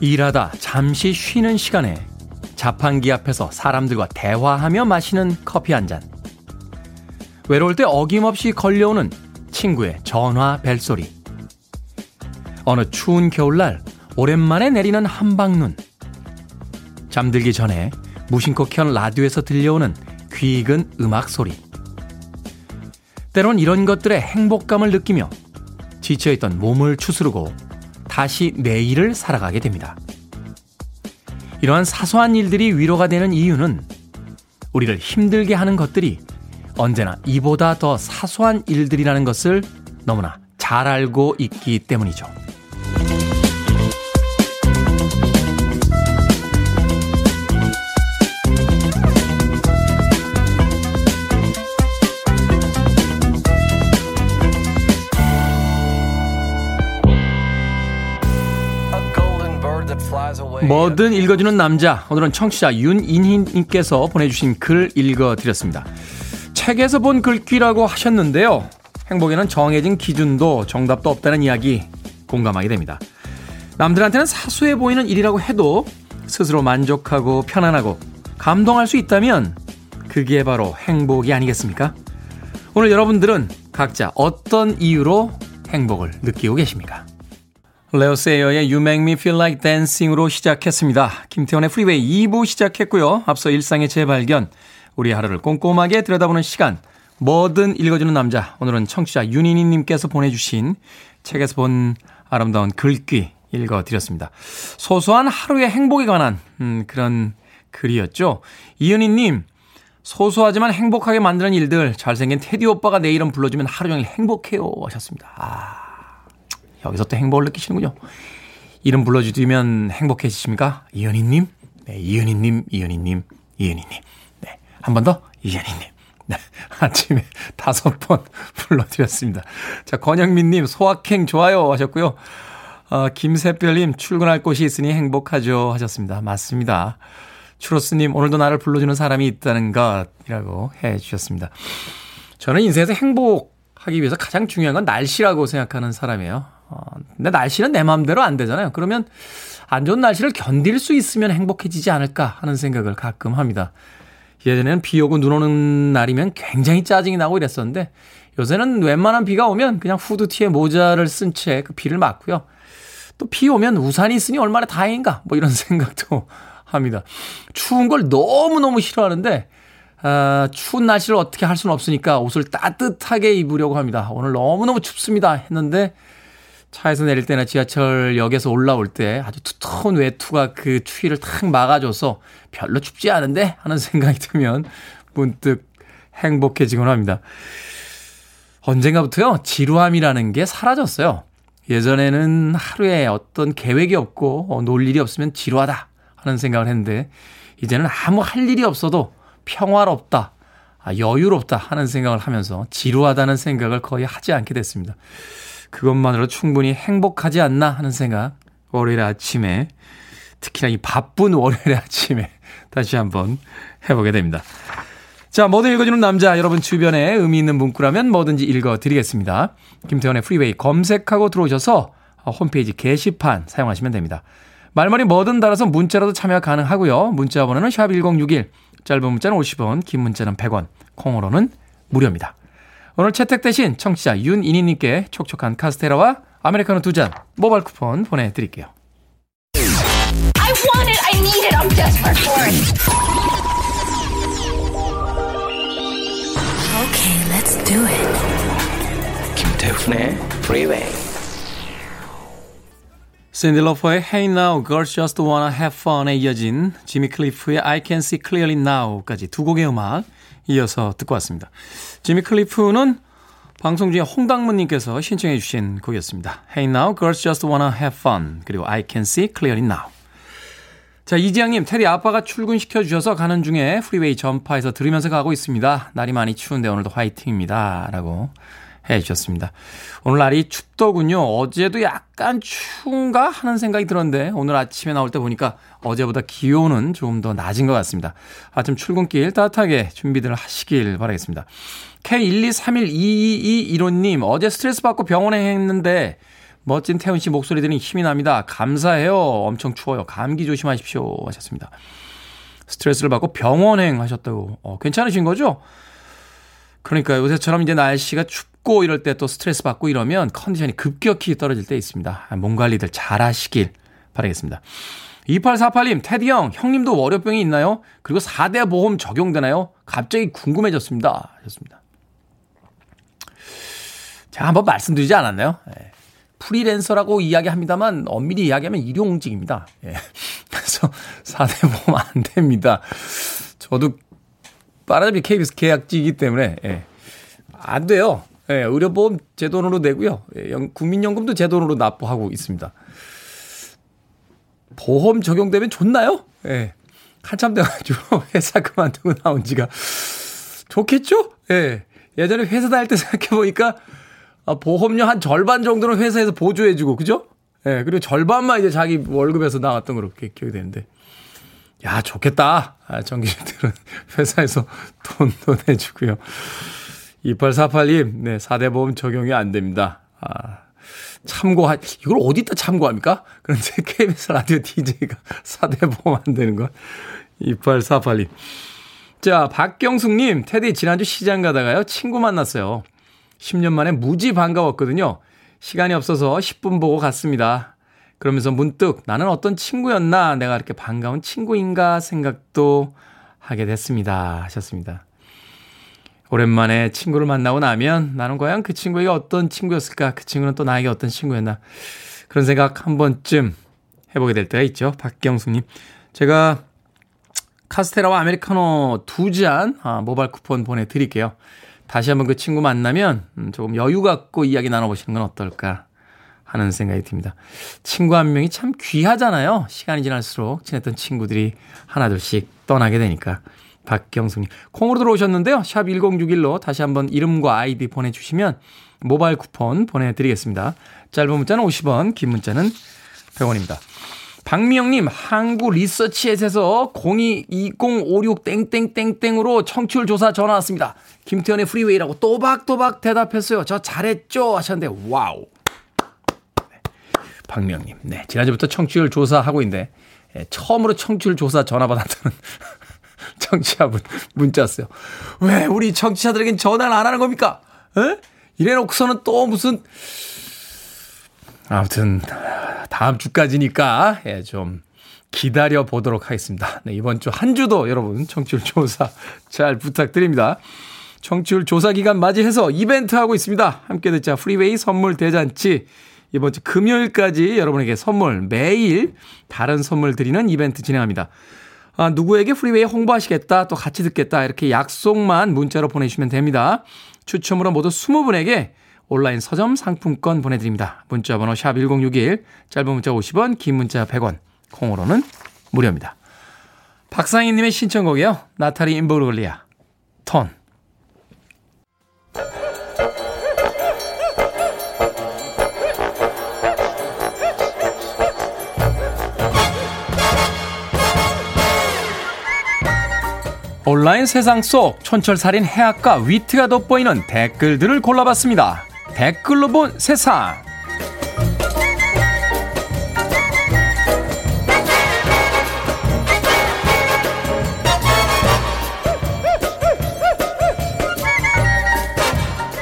일하다 잠시 쉬는 시간에 자판기 앞에서 사람들과 대화하며 마시는 커피 한 잔. 외로울 때 어김없이 걸려오는 친구의 전화 벨소리. 어느 추운 겨울날 오랜만에 내리는 한방눈. 잠들기 전에 무심코 켠 라디오에서 들려오는 귀 익은 음악 소리. 때론 이런 것들의 행복감을 느끼며 지쳐있던 몸을 추스르고 다시 내일을 살아가게 됩니다. 이러한 사소한 일들이 위로가 되는 이유는 우리를 힘들게 하는 것들이 언제나 이보다 더 사소한 일들이라는 것을 너무나 잘 알고 있기 때문이죠. 뭐든 읽어주는 남자. 오늘은 청취자 윤인희님께서 보내주신 글 읽어드렸습니다. 책에서 본 글귀라고 하셨는데요. 행복에는 정해진 기준도 정답도 없다는 이야기 공감하게 됩니다. 남들한테는 사소해 보이는 일이라고 해도 스스로 만족하고 편안하고 감동할 수 있다면 그게 바로 행복이 아니겠습니까? 오늘 여러분들은 각자 어떤 이유로 행복을 느끼고 계십니까? 레오 세이어의 You Make Me Feel Like Dancing으로 시작했습니다. 김태훈의 프리웨이 2부 시작했고요. 앞서 일상의 재발견, 우리 하루를 꼼꼼하게 들여다보는 시간, 뭐든 읽어주는 남자. 오늘은 청취자 윤희니님께서 보내주신 책에서 본 아름다운 글귀 읽어드렸습니다. 소소한 하루의 행복에 관한 음, 그런 글이었죠. 이은희님, 소소하지만 행복하게 만드는 일들 잘생긴 테디 오빠가 내 이름 불러주면 하루 종일 행복해요 하셨습니다. 아. 여기서 또 행복을 느끼시는군요. 이름 불러주시면 행복해지십니까? 이현희님? 네, 이현희님, 이현희님, 이현희님. 네, 한 번 더, 이현희님. 네, (laughs) 아침에 다섯 번 (laughs) 불러드렸습니다. 자, 권영민님, 소확행 좋아요 하셨고요. 어, 김세별님, 출근할 곳이 있으니 행복하죠 하셨습니다. 맞습니다. 추로스님, 오늘도 나를 불러주는 사람이 있다는 것이라고 해 주셨습니다. 저는 인생에서 행복하기 위해서 가장 중요한 건 날씨라고 생각하는 사람이에요. 어, 근데 날씨는 내 마음대로 안 되잖아요. 그러면 안 좋은 날씨를 견딜 수 있으면 행복해지지 않을까 하는 생각을 가끔 합니다. 예전에는 비 오고 눈 오는 날이면 굉장히 짜증이 나고 이랬었는데 요새는 웬만한 비가 오면 그냥 후드티에 모자를 쓴 채 그 비를 맞고요. 또 비 오면 우산이 있으니 얼마나 다행인가 뭐 이런 (laughs) 생각도 합니다. 추운 걸 너무너무 싫어하는데 아, 추운 날씨를 어떻게 할 수는 없으니까 옷을 따뜻하게 입으려고 합니다. 오늘 너무너무 춥습니다 했는데 차에서 내릴 때나 지하철역에서 올라올 때 아주 두터운 외투가 그 추위를 탁 막아줘서 별로 춥지 않은데 하는 (laughs) 생각이 들면 문득 행복해지곤 합니다. 언젠가부터요, 지루함이라는 게 사라졌어요. 예전에는 하루에 어떤 계획이 없고 어, 놀 일이 없으면 지루하다 하는 생각을 했는데 이제는 아무 할 일이 없어도 평화롭다, 아, 여유롭다 하는 생각을 하면서 지루하다는 생각을 거의 하지 않게 됐습니다. 그것만으로 충분히 행복하지 않나 하는 생각 월요일 아침에 특히나 이 바쁜 월요일 아침에 (laughs) 다시 한번 해보게 됩니다. 자, 뭐든 읽어주는 남자, 여러분 주변에 의미 있는 문구라면 뭐든지 읽어드리겠습니다. 김태훈의 프리웨이 검색하고 들어오셔서 홈페이지 게시판 사용하시면 됩니다. 말머리 뭐든 달아서 문자라도 참여 가능하고요. 문자 번호는 샵1061, 짧은 문자는 50원, 긴 문자는 100원, 콩으로는 무료입니다. 오늘 채택되신 청취자 윤이니님께 촉촉한 카스테라와 아메리카노 두 잔 모바일 쿠폰 보내드릴게요. I want it. I need it. I'm desperate for it. Okay, let's do it. 김태훈의 Freeway. 신디 로퍼의 Hey Now, Girls Just Wanna Have Fun에 이어진 지미 클리프의 I Can See Clearly Now까지 두 곡의 음악 이어서 듣고 왔습니다. 지미 클리프는 방송 중에 홍당무님께서 신청해 주신 곡이었습니다. Hey Now, Girls Just Wanna Have Fun 그리고 I Can See Clearly Now 자, 이지영님, 테디 아빠가 출근시켜 주셔서 가는 중에 프리웨이 전파에서 들으면서 가고 있습니다. 날이 많이 추운데 오늘도 화이팅입니다. 라고 해 주셨습니다. 오늘 날이 춥더군요. 어제도 약간 추운가 하는 생각이 들었는데 오늘 아침에 나올 때 보니까 어제보다 기온은 조금 더 낮은 것 같습니다. 아침 출근길 따뜻하게 준비들 하시길 바라겠습니다. K123122215님, 어제 스트레스 받고 병원에 했는데 멋진 태훈 씨 목소리 들으니 힘이 납니다. 감사해요. 엄청 추워요. 감기 조심하십시오. 하셨습니다. 스트레스를 받고 병원행 하셨다고. 어, 괜찮으신 거죠? 그러니까 요새처럼 이제 날씨가 춥 고 이럴 때 또 스트레스 받고 이러면 컨디션이 급격히 떨어질 때 있습니다. 몸 관리들 잘 하시길 바라겠습니다. 2848님, 테디 형, 형님도 월요병이 있나요? 그리고 4대 보험 적용되나요? 갑자기 궁금해졌습니다. 하셨습니다. 제가 한번 말씀드리지 않았나요? 예. 프리랜서라고 이야기합니다만 엄밀히 이야기하면 일용직입니다. 예. (laughs) 그래서 4대 보험 안 됩니다. 저도 빠르자면 KBS 계약직이기 때문에 예. 안 돼요. 예, 의료보험 제 돈으로 내고요. 예, 국민연금도 제 돈으로 납부하고 있습니다. 보험 적용되면 좋나요? 예. 한참 돼가지고 (laughs) 회사 그만두고 나온 지가 좋겠죠? 예. 예전에 회사 다닐 때 생각해보니까 아, 보험료 한 절반 정도는 회사에서 보조해주고, 그죠? 예, 그리고 절반만 이제 자기 월급에서 나왔던 그렇게 기억이 되는데. 야, 좋겠다. 아, 전기세들은 (laughs) 회사에서 돈도 내주고요. 2848님, 네, 4대 보험 적용이 안 됩니다. 아, 참고하, 이걸 어디다 참고합니까? 그런데 (laughs) KBS 라디오 DJ가 4대 보험 안 되는 건 2848님. 자, 박경숙님, 테디 지난주 시장 가다가요, 친구 만났어요. 10년 만에 무지 반가웠거든요. 시간이 없어서 10분 보고 갔습니다. 그러면서 문득 나는 어떤 친구였나, 내가 이렇게 반가운 친구인가 생각도 하게 됐습니다. 하셨습니다. 오랜만에 친구를 만나고 나면 나는 과연 그 친구에게 어떤 친구였을까? 그 친구는 또 나에게 어떤 친구였나? 그런 생각 한 번쯤 해보게 될 때가 있죠. 박경숙님. 제가 카스테라와 아메리카노 두 잔, 아, 모바일 쿠폰 보내드릴게요. 다시 한번 그 친구 만나면 음, 조금 여유 갖고 이야기 나눠보시는 건 어떨까 하는 생각이 듭니다. 친구 한 명이 참 귀하잖아요. 시간이 지날수록 친했던 친구들이 하나둘씩 떠나게 되니까. 박경숙님. 콩으로 들어오셨는데요. 샵 1061로 다시 한번 이름과 아이디 보내주시면 모바일 쿠폰 보내드리겠습니다. 짧은 문자는 50원, 긴 문자는 100원입니다. 박미영님, 한국 리서치에서 022056땡땡땡땡으로 청취율 조사 전화 왔습니다. 김태훈의 프리웨이라고 또박또박 대답했어요. 저 잘했죠? 하셨는데, wow. 네. 박미영님, 네. 지난주부터 청취율 조사하고 있는데, 예, 처음으로 청취율 조사 전화 받았다는 청취자분 문자 왔어요. 왜 우리 청취자들에겐 전화를 안 하는 겁니까? 에? 이래놓고서는 또 무슨, 아무튼, 다음 주까지니까, 예, 좀 기다려 보도록 하겠습니다. 네, 이번 주 한 주도 여러분 청취율 조사 잘 부탁드립니다. 청취율 조사 기간 맞이해서 이벤트 하고 있습니다. 함께 듣자 프리웨이 선물 대잔치. 이번 주 금요일까지 여러분에게 선물 매일 다른 선물 드리는 이벤트 진행합니다. 아, 누구에게 프리웨이 홍보하시겠다, 또 같이 듣겠다, 이렇게 약속만 문자로 보내주시면 됩니다. 추첨으로 모두 20분에게 온라인 서점 상품권 보내드립니다. 문자 번호 샵 1061, 짧은 문자 50원, 긴 문자 100원, 콩으로는 무료입니다. 박상희님의 신청곡이요. 나탈리 임브룰리아, Torn. 온라인 세상 속 촌철살인 해학과 위트가 돋보이는 댓글들을 골라봤습니다. 댓글로 본 세상.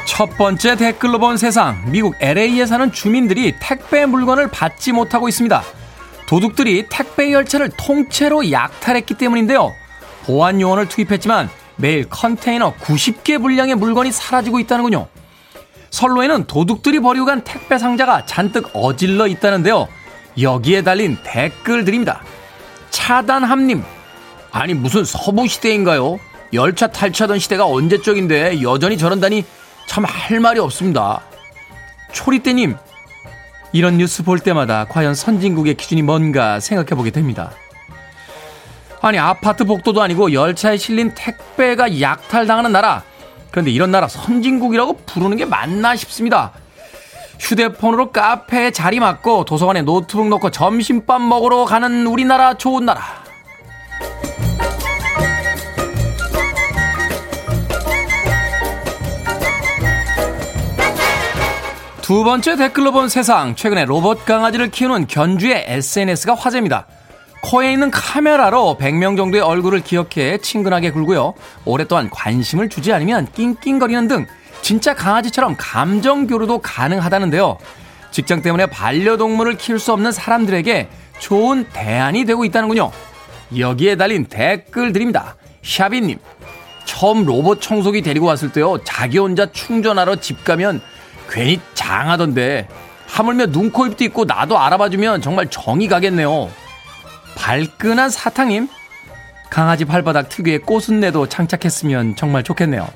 첫 번째 댓글로 본 세상. 미국 LA에 사는 주민들이 택배 물건을 받지 못하고 있습니다. 도둑들이 택배 열차를 통째로 약탈했기 때문인데요. 보안 요원을 투입했지만 매일 컨테이너 90개 분량의 물건이 사라지고 있다는군요. 선로에는 도둑들이 버리고 간 택배 상자가 잔뜩 어질러 있다는데요. 여기에 달린 댓글들입니다. 차단함님. 아니 무슨 서부 시대인가요? 열차 탈취하던 시대가 언제적인데 여전히 저런다니 참 할 말이 없습니다. 초리떼님. 이런 뉴스 볼 때마다 과연 선진국의 기준이 뭔가 생각해 보게 됩니다. 아니 아파트 복도도 아니고 열차에 실린 택배가 약탈당하는 나라. 그런데 이런 나라 선진국이라고 부르는 게 맞나 싶습니다. 휴대폰으로 카페에 자리 맡고 도서관에 노트북 놓고 점심밥 먹으러 가는 우리나라 좋은 나라. 두 번째 댓글로 본 세상. 최근에 로봇 강아지를 키우는 견주의 SNS가 화제입니다. 코에 있는 카메라로 100명 정도의 얼굴을 기억해 친근하게 굴고요. 오랫동안 관심을 주지 않으면 낑낑거리는 등 진짜 강아지처럼 감정 교류도 가능하다는데요. 직장 때문에 반려동물을 키울 수 없는 사람들에게 좋은 대안이 되고 있다는군요. 여기에 달린 댓글들입니다. 샤비님, 처음 로봇 청소기 데리고 왔을 때요. 자기 혼자 충전하러 집 가면 괜히 장하던데 하물며 눈, 코, 입도 있고 나도 알아봐주면 정말 정이 가겠네요. 발끈한 사탕님, 강아지 발바닥 특유의 꽃은내도 장착했으면 정말 좋겠네요.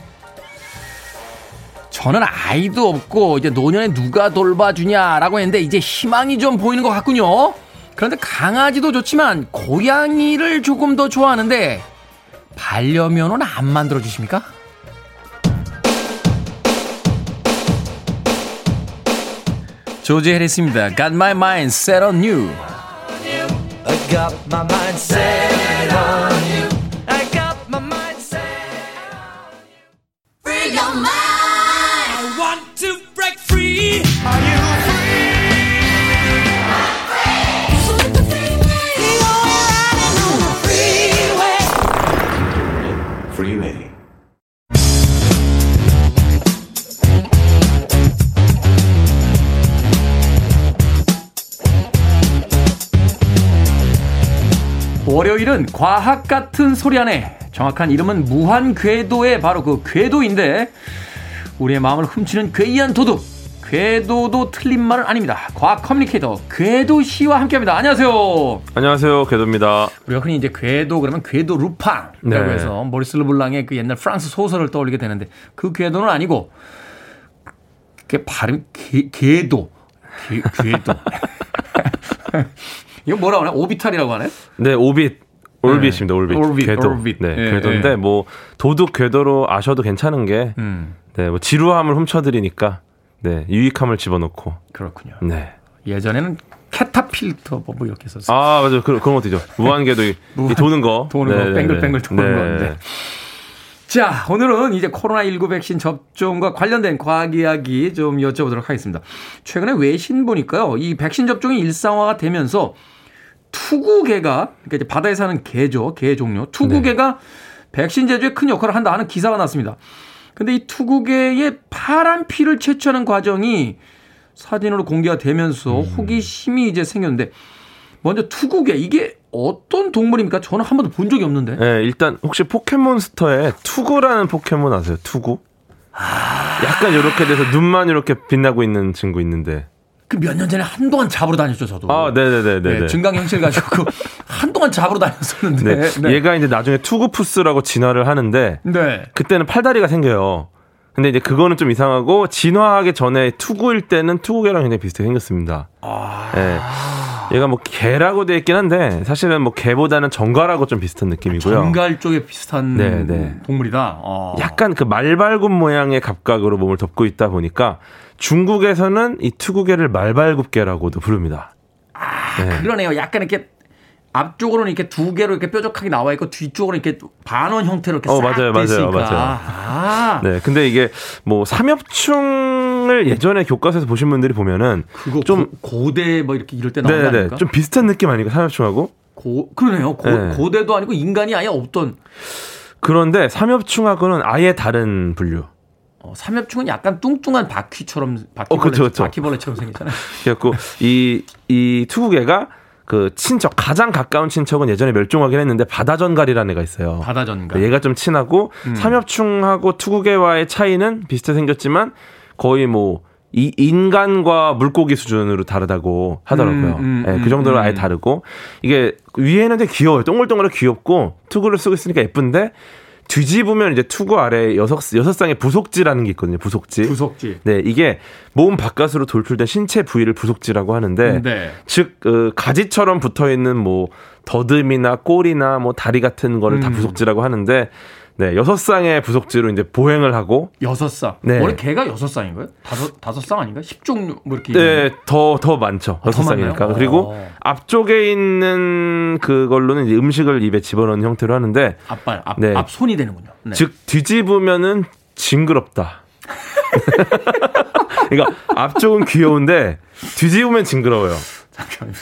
저는 아이도 없고 이제 노년에 누가 돌봐주냐라고 했는데 이제 희망이 좀 보이는 것 같군요. 그런데 강아지도 좋지만 고양이를 조금 더 좋아하는데 반려묘는 안 만들어 주십니까? 조지 해리스입니다. Got my mind set on you. I got my mind set on 월요일은 과학 같은 소리 안에 정확한 이름은 무한 궤도의 바로 그 궤도인데 우리의 마음을 훔치는 괴이한 도둑 괴도도 틀린 말은 아닙니다. 과학 커뮤니케이터 궤도 씨와 함께합니다. 안녕하세요. 안녕하세요, 궤도입니다. 우리가 흔히 이제 괴도 그러면 괴도 루팡이라고 네. 해서 모리스 르블랑의 그 옛날 프랑스 소설을 떠올리게 되는데 그 괴도는 아니고 그 발음 궤, 궤도 궤, 궤도 (laughs) 이거 뭐라고 하나 오비탈이라고 하나요? 네, 오빗. 올빗입니다, 올빗. 올빗, 궤도. 올빗. 네, 예, 궤도인데, 예. 뭐, 도둑 궤도로 아셔도 괜찮은 게, 음 네, 뭐, 지루함을 훔쳐드리니까, 네, 유익함을 집어넣고, 그렇군요. 네. 예전에는 캐타필터 뭐 이렇게 썼어요. 아, 맞아요. 그, 그런 것도 있죠. 무한궤도, 이, 이 도는 거. 도는 거, 네, 네, 뱅글뱅글 네. 도는 네. 건데. 자, 오늘은 이제 코로나19 백신 접종과 관련된 과학 이야기 좀 여쭤보도록 하겠습니다. 최근에 외신 보니까요, 이 백신 접종이 일상화가 되면서 투구개가, 그러니까 바다에 사는 개죠, 개 종류. 투구개가 백신 제조에 큰 역할을 한다 하는 기사가 났습니다. 근데 이 투구개의 파란 피를 채취하는 과정이 사진으로 공개가 되면서 호기심이 이제 생겼는데, 먼저 투구개, 이게 어떤 동물입니까? 저는 한 번도 본 적이 없는데. 네, 일단, 혹시 포켓몬스터에 투구라는 포켓몬 아세요? 투구? 약간 이렇게 돼서 눈만 이렇게 빛나고 있는 친구 있는데. 그 몇 년 전에 한동안 잡으러 다녔죠, 저도. 아, 네네네네. 네, 증강현실 가지고 그 (laughs) 한동안 잡으러 다녔었는데. 네. 네. 얘가 이제 나중에 투구푸스라고 진화를 하는데, 네. 그때는 팔다리가 생겨요. 근데 이제 그거는 좀 이상하고 진화하기 전에 투구일 때는 투구개랑 굉장히 비슷하게 생겼습니다. 예. 얘가 뭐 개라고 되어 있긴 한데 사실은 뭐 개보다는 정갈하고 좀 비슷한 느낌이고요. 정갈 쪽에 비슷한 네, 네. 동물이다. 어. 약간 그 말발굽 모양의 갑각으로 몸을 덮고 있다 보니까 중국에서는 이 투구개를 말발굽개라고도 부릅니다. 네. 그러네요. 약간 이렇게 앞쪽으로는 이렇게 두 개로 이렇게 뾰족하게 나와 있고 뒤쪽으로 이렇게 반원 형태로 이렇게 어, 싹 맞아요, 돼 맞아요, 있으니까. 맞아요. 아, 네. 근데 이게 뭐 삼엽충 을 예전에 교과서에서 보신 분들이 보면은 좀- 고, 고대 뭐 이렇게 이럴 때 나오는 거 네네 아닙니까? 좀 비슷한 느낌 아닌가 삼엽충하고? 고, 그러네요. 고, 네. 고대도 아니고 인간이 아예 없던 그런데 삼엽충하고는 아예 다른 분류. 어, 삼엽충은 약간 뚱뚱한 바퀴처럼 바퀴벌레, 어, 그렇죠, 그렇죠. 바퀴벌레처럼 생겼잖아요. (laughs) 그래갖고 이, 이 투구개가 그 친척, 가장 가까운 친척은 예전에 멸종하긴 했는데 바다전갈이라는 애가 있어요. 바다전가. 얘가 좀 친하고 음. 삼엽충하고 투구개와의 차이는 비슷해 생겼지만 거의 뭐 이 인간과 물고기 수준으로 다르다고 하더라고요. 음, 음, 예, 음, 그 정도로 음. 아예 다르고 이게 위에는 되게 귀여워요. 동글동글하게 귀엽고 투구를 쓰고 있으니까 예쁜데 뒤집으면 이제 투구 아래 여섯 여섯 쌍의 부속지라는 게 있거든요. 부속지. 부속지. 네, 이게 몸 바깥으로 돌출된 신체 부위를 부속지라고 하는데 네. 즉 어, 가지처럼 붙어 있는 뭐 더듬이나 꼬리나 뭐 다리 같은 거를 다 음. 부속지라고 하는데 네, 여섯 쌍의 부속지로 이제 보행을 하고 여섯 쌍. 네. 원래 개가 여섯 쌍인가요? 다섯 다섯 쌍 아닌가? 십 종류 뭐 이렇게. 네, 더, 더 많죠. 아, 여섯 더 쌍이니까. 많나요? 그리고 어. 앞쪽에 있는 그걸로는 이제 음식을 입에 집어넣는 형태로 하는데, 앞발, 앞, 네. 앞 손이 되는군요. 네. 즉, 뒤집으면은 징그럽다. (laughs) 그러니까 앞쪽은 귀여운데, 뒤집으면 징그러워요.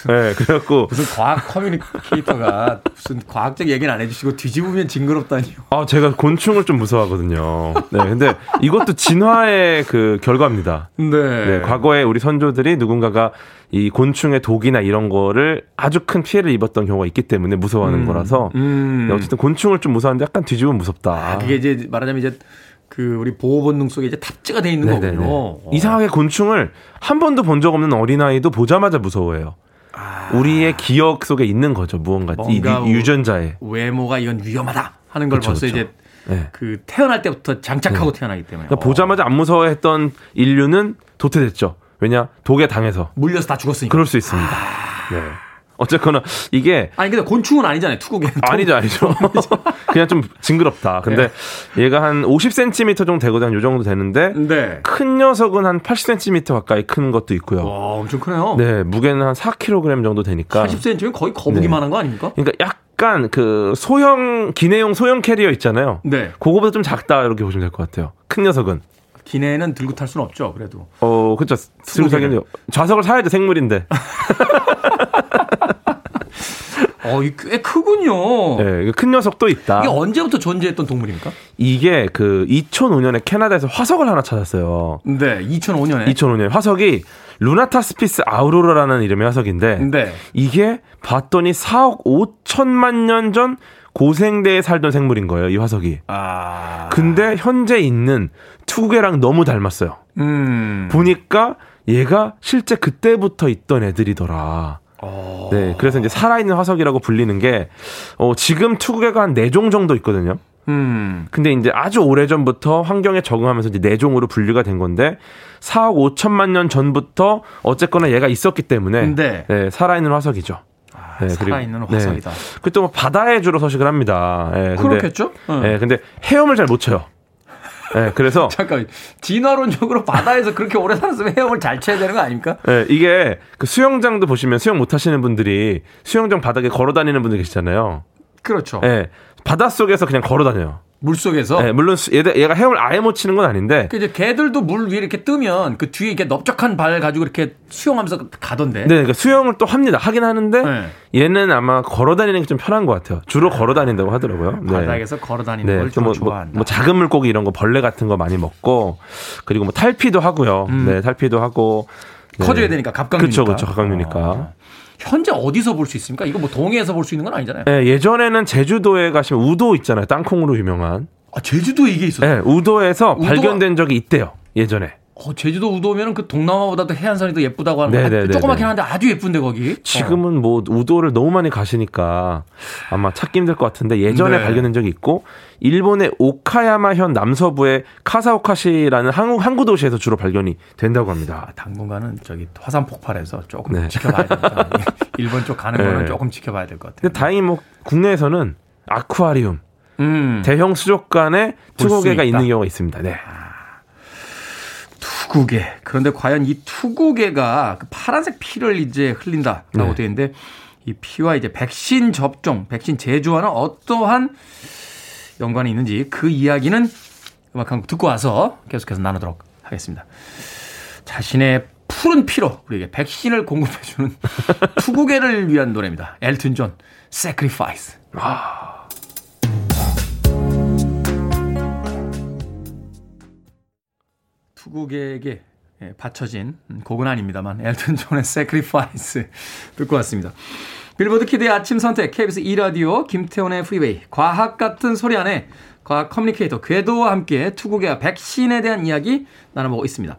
네, 그래갖고, 무슨 과학 커뮤니케이터가 무슨 과학적 얘기는 안 해주시고 뒤집으면 징그럽다니요. 아, 제가 곤충을 좀 무서워하거든요. 네, 근데 이것도 진화의 그 결과입니다. 네. 네, 과거에 우리 선조들이 누군가가 이 곤충의 독이나 이런 거를 아주 큰 피해를 입었던 경우가 있기 때문에 무서워하는 음, 거라서 음. 네, 어쨌든 곤충을 좀 무서워하는데 약간 뒤집으면 무섭다. 아, 그게 이제 말하자면 이제 그 우리 보호 본능 속에 이제 탑재가 돼 있는 네네네. 거군요. 어. 이상하게 곤충을 한 번도 본 적 없는 어린아이도 보자마자 무서워해요. 우리의 기억 속에 있는 거죠, 무언가. 이 아. 유- 유전자에. 외모가 이건 위험하다 하는 걸 그쵸, 벌써 그쵸. 이제 네. 그 태어날 때부터 장착하고 태어나기 때문에 그러니까 보자마자 안 무서워했던 인류는 도태됐죠. 왜냐? 독에 당해서. 물려서 다 죽었으니까. 그럴 수 있습니다. 네. 어쨌거나 이게 아니 근데 곤충은 아니잖아요. 투구개. (laughs) 아니죠, 아니죠. (laughs) 그냥 좀 징그럽다. 근데 얘가 한 50cm 정도 되거든, 요 정도 되는데 네. 큰 녀석은 한 80cm 가까이 큰 것도 있고요. 와, 엄청 크네요. 네, 무게는 한 4kg 정도 되니까. 80cm면 거의 거북이만한 거 아닙니까? 그러니까 약간 그 소형 기내용 소형 캐리어 있잖아요. 네. 그거보다 좀 작다 이렇게 보시면 될 것 같아요. 큰 녀석은. 기내는 들고 탈 수는 없죠. 그래도. 어, 그렇죠. 투구개를. 좌석을 사야죠, 생물인데. (laughs) 어, 이꽤 크군요. 네, 큰 녀석도 있다. 이게 언제부터 존재했던 동물입니까? 이게 그 2005년에 캐나다에서 화석을 하나 찾았어요. 네, 2005년에. 2005년에 화석이 루나타스피스 아우로라라는 이름의 화석인데 네. 이게 봤더니 4억 5천만 년 전 고생대에 살던 생물인 거예요, 이 화석이. 아. 근데 현재 있는 투구개랑 너무 닮았어요. 음. 보니까 얘가 실제 그때부터 있던 애들이더라. 어. 네, 그래서 이제 살아있는 화석이라고 불리는 게, 어, 지금 투구개가 한 4종 정도 있거든요. 음. 근데 이제 아주 오래 전부터 환경에 적응하면서 이제 4종으로 분류가 된 건데, 4억 5천만 년 전부터 어쨌거나 얘가 있었기 때문에, 네. 네, 살아있는 화석이죠. 네, 살아있는 화석이다. 그또 바다에 주로 서식을 합니다. 예, 근데- 그렇겠죠? 응. 예, 근데 헤엄을 잘 못 쳐요. 예, 그래서 (laughs) 잠깐 진화론적으로 바다에서 그렇게 오래 살았으면 헤엄을 잘 쳐야 되는 거 아닙니까? 예, 이게 그 수영장도 보시면 수영 못 하시는 분들이 수영장 바닥에 걸어 다니는 분들 계시잖아요. 그렇죠. 예. 바닷 속에서 그냥 걸어 다녀요. 물 속에서. 예, 물론 수- 얘가, 얘가 헤엄을 아예 못 치는 건 아닌데 그 이제 개들도 물 위에 이렇게 뜨면 그 뒤에 이렇게 넓적한 발 가지고 이렇게 수영하면서 가던데. 네, 그러니까 수영을 또 합니다. 하긴 하는데 네. 얘는 아마 걸어 다니는 게 좀 편한 것 같아요. 주로 걸어 다닌다고 하더라고요. 네. 바닥에서 걸어 다니는 네, 걸또좀 뭐, 뭐, 좋아한다. 뭐 작은 물고기 이런 거 벌레 같은 거 많이 먹고 그리고 뭐 탈피도 하고요. 네, 탈피도 하고 네. 음. 커져야 되니까 갑각류니까. 그렇죠, 그렇죠, 갑각류니까. 어. 현재 어디서 볼 수 있습니까? 이거 뭐 동해에서 볼 수 있는 건 아니잖아요. 예, 예전에는 제주도에 가시면 우도 있잖아요. 땅콩으로 유명한. 아, 제주도에 이게 있어요. 예, 우도에서 우도가- 발견된 적이 있대요. 예전에. 어, 제주도 우도면은 그 동남아보다도 해안선이 더 예쁘다고 하는 거. 네네네네. 아, 조그맣긴 한데 아주 예쁜데 거기. 지금은 뭐 우도를 너무 많이 가시니까 아마 찾기 힘들 것 같은데 예전에 네. 발견된 적이 있고 일본의 오카야마현 남서부의 카사오카시라는 항구, 항구 도시에서 주로 발견이 된다고 합니다. 아, 당분간은 저기 화산 폭발해서 조금 네. 지켜봐야 됩니다. (laughs) 일본 쪽 가는 거는 네. 조금 지켜봐야 될 것 같아요. 근데 다행히 뭐 국내에서는 아쿠아리움, 음, 대형 수족관에 투고개가. 있는 경우가 있습니다. 네. 투구게. 그런데 과연 이 투구게가 그 파란색 피를 이제 흘린다라고 네. 되어 있는데 이 피와 이제 백신 접종, 백신 제조와는 어떠한 연관이 있는지 그 이야기는 음악 한곡 듣고 와서 계속해서 나누도록 하겠습니다. 자신의 푸른 피로 우리에게 백신을 공급해주는 (laughs) 투구게를 위한 노래입니다. 엘튼 존, Sacrifice. 투 구게에게 예, 바쳐진 음, 곡은 아닙니다만 엘튼 존의 Sacrifice 듣고 왔습니다. 빌보드 키드의 아침 선택 KBS 2라디오 김태훈의 프리웨이 과학 같은 소리 안에 과학 커뮤니케이터 궤도와 함께 투구게와 백신에 대한 이야기 나눠보고 있습니다.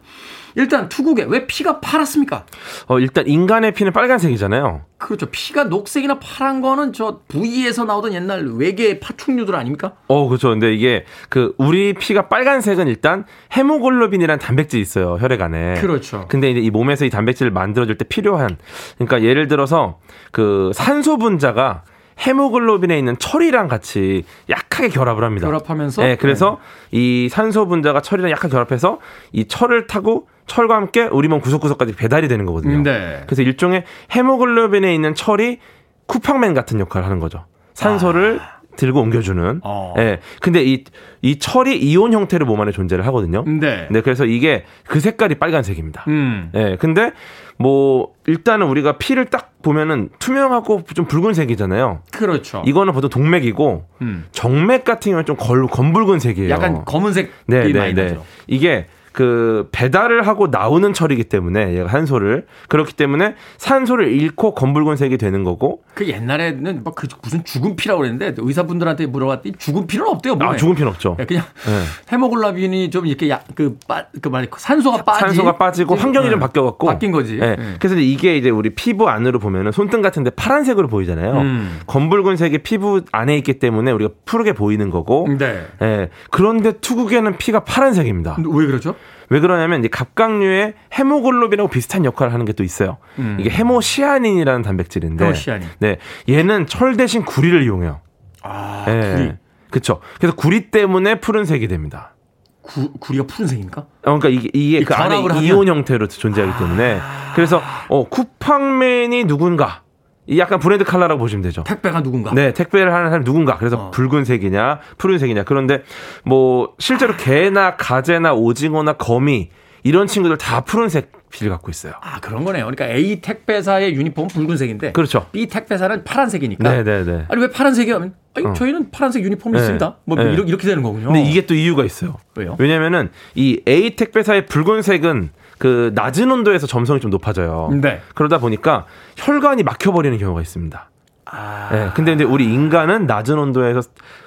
일단 투구게 왜 피가 파랗습니까? 어, 일단 인간의 피는 빨간색이잖아요. 그렇죠. 피가 녹색이나 파란 거는 저 부위에서 나오던 옛날 외계 파충류들 아닙니까? 어, 그렇죠. 근데 이게 그 우리 피가 빨간색은 일단 헤모글로빈이라는 단백질이 있어요. 혈액 안에. 그렇죠. 근데 이제 이 몸에서 이 단백질을 만들어 줄 때 필요한 그러니까 예를 들어서 그 산소 분자가 헤모글로빈에 있는 철이랑 같이 약하게 결합을 합니다. 결합하면서 네, 그래서 이 산소 분자가 철이랑 약하게 결합해서 이 철을 타고 철과 함께 우리 몸 구석구석까지 배달이 되는 거거든요. 네. 그래서 일종의 헤모글로빈에 있는 철이 쿠팡맨 같은 역할을 하는 거죠. 산소를 들고 옮겨주는. 아. 어. 예. 근데 이, 이 철이 이온 형태로 몸 안에 존재를 하거든요. 네. 네, 그래서 이게 그 색깔이 빨간색입니다. 음. 예. 근데 뭐 일단은 우리가 피를 딱 보면은 투명하고 좀 붉은색이잖아요. 그렇죠. 이거는 보통 동맥이고 음. 정맥 같은 경우는 좀 걸, 검붉은 색이에요. 약간 검은색이 네, 네, 많이 네. 나죠. 이게 그 배달을 하고 나오는 철이기 때문에 얘가 산소를 그렇기 때문에 산소를 잃고 검붉은 색이 되는 거고 그 옛날에는 막 그 무슨 죽은 피라고 그랬는데 의사분들한테 물어봤더니 죽은 피는 없대요. 몸에. 아 죽은 피는 없죠. 예, 그냥 네. 헤모글로빈이 좀 이렇게 약그빠그 말이 산소가 빠지 산소가 빠지고 환경이 좀 네. 바뀌어갖고 바뀐 거지. 예. 예. 그래서 이게 이제 우리 피부 안으로 보면은 손등 같은데 파란색으로 보이잖아요. 음. 검붉은 색이 피부 안에 있기 때문에 우리가 푸르게 보이는 거고. 네. 예. 그런데 투구게는 피가 파란색입니다. 왜 그렇죠? 왜 그러냐면 이제 갑각류의 헤모글로빈하고 비슷한 역할을 하는 게 또 있어요. 음. 이게 헤모시아닌이라는 단백질인데, 헤모시아닌. 네, 얘는 철 대신 구리를 이용해요. 아, 예. 구리. 그렇죠. 그래서 구리 때문에 푸른색이 됩니다. 구, 구리가 푸른색입니까? 어, 그러니까 이게, 이게 이그 안에 하면? 이온 형태로 존재하기 때문에 그래서 어 쿠팡맨이 누군가 이 약간 브랜드 컬러라고 보시면 되죠. 택배가 누군가? 네, 택배를 하는 사람이 누군가. 그래서 어. 붉은색이냐, 푸른색이냐. 그런데 뭐 실제로 개나 가재나 오징어나 거미 이런 친구들 다 푸른색 피를 갖고 있어요. 아, 그런 거네요. 그러니까 A 택배사의 유니폼은 붉은색인데 그렇죠. B 택배사는 파란색이니까. 네, 네, 네. 아니 왜 파란색이야? 하면 아니 어. 저희는 파란색 유니폼이 네. 있습니다. 뭐 네. 이렇게, 이렇게 되는 거군요. 근데 이게 또 이유가 있어요. 왜요? 왜냐면은 이 A 택배사의 붉은색은 그 낮은 온도에서 점성이 좀 높아져요. 네. 그러다 보니까 혈관이 막혀버리는 경우가 있습니다. 아, 네, 근데 이제 우리 인간은 낮은 온도에서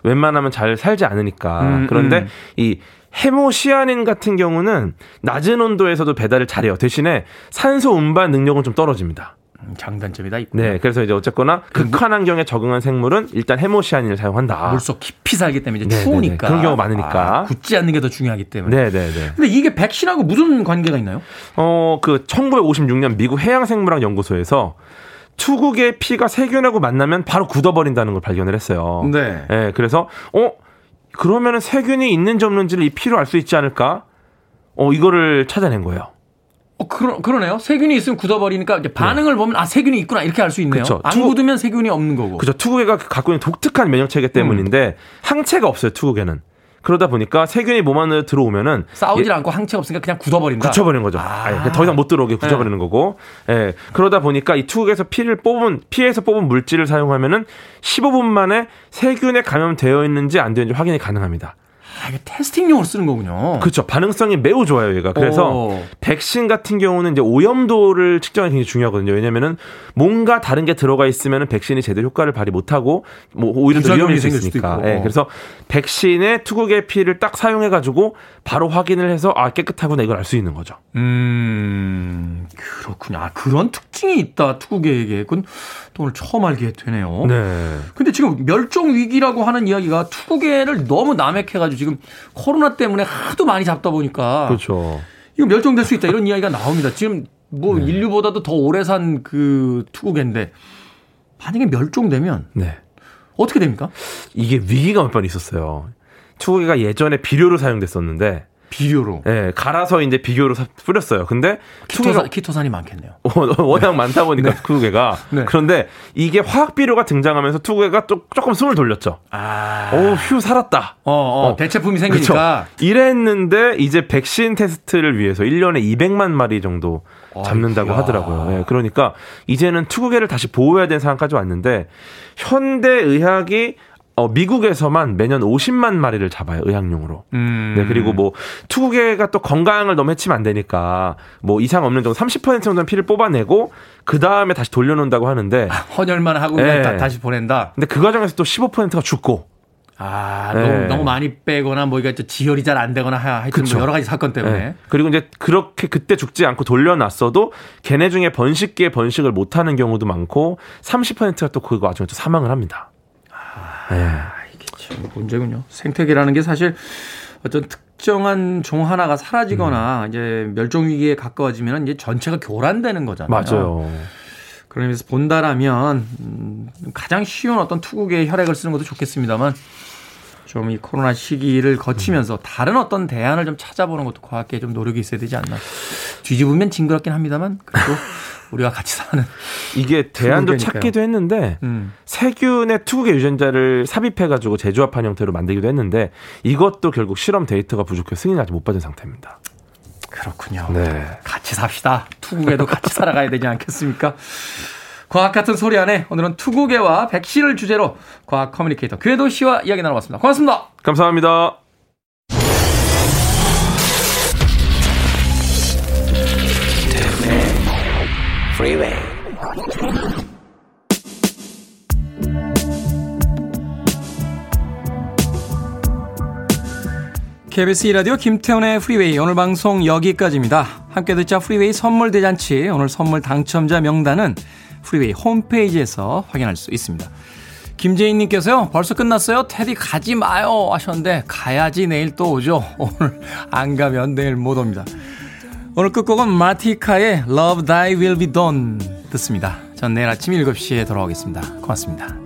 웬만하면 잘 살지 않으니까. 음, 그런데 음. 이 헤모시아닌 같은 경우는 낮은 온도에서도 배달을 잘해요. 대신에 산소 운반 능력은 좀 떨어집니다. 음, 장단점이 다 있고. 네, 그래서 이제 어쨌거나 극한 환경에 적응한 생물은 일단 헤모시아닌을 사용한다. 물속 깊이 살기 때문에 이제 네, 네, 추우니까 네. 그런 경우가 많으니까. 아, 굳지 않는 게 더 중요하기 때문에. 네, 네, 네. 근데 이게 백신하고 무슨 관계가 있나요? 어, 그 1956년 미국 해양생물학 연구소에서 투국의 피가 세균하고 만나면 바로 굳어버린다는 걸 발견을 했어요. 네. 예, 그래서 어 그러면은 세균이 있는지 없는지를 이 피로 알 수 있지 않을까? 어 이거를 찾아낸 거예요. 어, 그러, 그러네요. 세균이 있으면 굳어버리니까 반응을 보면 아 세균이 있구나 이렇게 알 수 있네요. 그쵸. 안 투- 굳으면 세균이 없는 거고. 그죠? 투구게가 갖고 있는 독특한 면역 체계 때문인데 항체가 없어요. 투구게는. 그러다 보니까 세균이 몸 안에 들어오면은 싸우질 않고 항체 없으니까 그냥 굳어버린다. 굳혀버리는 거죠. 아. 아예 그냥 더 이상 못 들어오게 굳혀버리는 거고. 예. 그러다 보니까 이 투구게에서 피를 뽑은 피에서 뽑은 물질을 사용하면은 15분 만에 세균에 감염되어 있는지 안 되는지 확인이 가능합니다. 아, 이게 테스팅용으로 쓰는 거군요. 그렇죠. 반응성이 매우 좋아요, 얘가. 그래서 오. 백신 같은 경우는 이제 오염도를 측정하기 굉장히 중요하거든요. 왜냐면은 뭔가 다른 게 들어가 있으면은 백신이 제대로 효과를 발휘 못 하고 뭐 오히려 더수 생길 수도 있으니까. 예, 그래서 백신의 투국의 피를 딱 사용해 가지고 바로 확인을 해서 아 깨끗하구나 이걸 알 수 있는 거죠. 음, 그렇군요. 아, 그런 특징이 있다, 투국에게. 그건 또 오늘 처음 알게 되네요. 네. 근데 지금 멸종 위기라고 하는 이야기가 투국에를 너무 남획해가지고 지금 코로나 때문에 하도 많이 잡다 보니까. 그렇죠. 이거 멸종될 수 있다 이런 이야기가 나옵니다. 지금 뭐 인류보다도 더 오래 산 그 투국인데 만약에 멸종되면 네. 어떻게 됩니까? 이게 위기가 몇 번 있었어요. 투국이가 예전에 비료로 사용됐었는데 비료로. 예, 갈아서 이제 비료로 사- 뿌렸어요. 근데 투국이가 키토산, 키토산이 많겠네요. (laughs) 어, 워낙 많다 보니까 투구개가 네. 그런데 이게 화학 비료가 등장하면서 투구개가 조, 조금 숨을 돌렸죠. 아. 오, 휴 살았다. 어, 어, 어. 대체품이 그쵸? 생기니까. 이랬는데 이제 백신 테스트를 위해서 1년에 200만 마리 정도 잡는다고 아이고야. 하더라고요. 예, 그러니까 이제는 투구개를 다시 보호해야 되는 상황까지 왔는데 현대 의학이 어, 미국에서만 매년 50만 마리를 잡아요, 의학용으로. 음. 네, 그리고 뭐, 투구개가 또 건강을 너무 해치면 안 되니까, 뭐, 이상 없는 정도 30% 정도는 피를 뽑아내고, 그 다음에 다시 돌려놓는다고 하는데, 헌혈만 하고 그냥 예. 다, 다시 보낸다. 근데 그 과정에서 또 15%가 죽고, 아, 네. 너무, 너무 많이 빼거나 뭐 이게 좀 지혈이 잘 안 되거나 하- 하여튼 그쵸. 뭐 여러 가지 사건 때문에. 네. 그리고 이제 그렇게 그때 죽지 않고 돌려놨어도, 걔네 중에 번식기에 번식을 못 하는 경우도 많고, 30%가 또그 와중에 또 사망을 합니다. 네. 이게 참 문제군요. 생태계라는 게 사실 어떤 특정한 종 하나가 사라지거나 이제 멸종 위기에 가까워지면 이제 전체가 교란되는 거잖아요. 맞아요. 의미에서 본다라면 음, 가장 쉬운 어떤 투국의 혈액을 쓰는 것도 좋겠습니다만 좀 이 코로나 시기를 거치면서 다른 어떤 대안을 좀 찾아보는 것도 과학계에 좀 노력이 있어야 되지 않나. 뒤집으면 징그럽긴 합니다만 그래도 (laughs) 우리가 같이 사는 이게 대안도. 찾기도 했는데, 음. 세균에 투구게의 유전자를 삽입해가지고 재조합한 형태로 만들기도 했는데, 이것도 결국 실험 데이터가 부족해 승인을 아직 못 받은 상태입니다. 그렇군요. 네. 같이 삽시다. 투구게도 같이 살아가야 되지 않겠습니까? 과학 같은 소리 안에 오늘은 투구게와 백신을 주제로 과학 커뮤니케이터 궤도 씨와 이야기 나눠봤습니다. 고맙습니다. 감사합니다. Freeway. KBS 2라디오 김태훈의 프리웨이 오늘 방송 여기까지입니다. 함께 듣자 프리웨이 선물 대잔치 오늘 선물 당첨자 명단은 프리웨이 홈페이지에서 확인할 수 있습니다. 김재인님께서요, 벌써 끝났어요? 테디 가지 마요. 하셨는데, 가야지 내일 또 오죠. 오늘 안 가면 내일 못 옵니다. 오늘 끝곡은 마티카의 Love Thy Will Be Done 듣습니다. 전 내일 아침 7시에 돌아오겠습니다. 고맙습니다.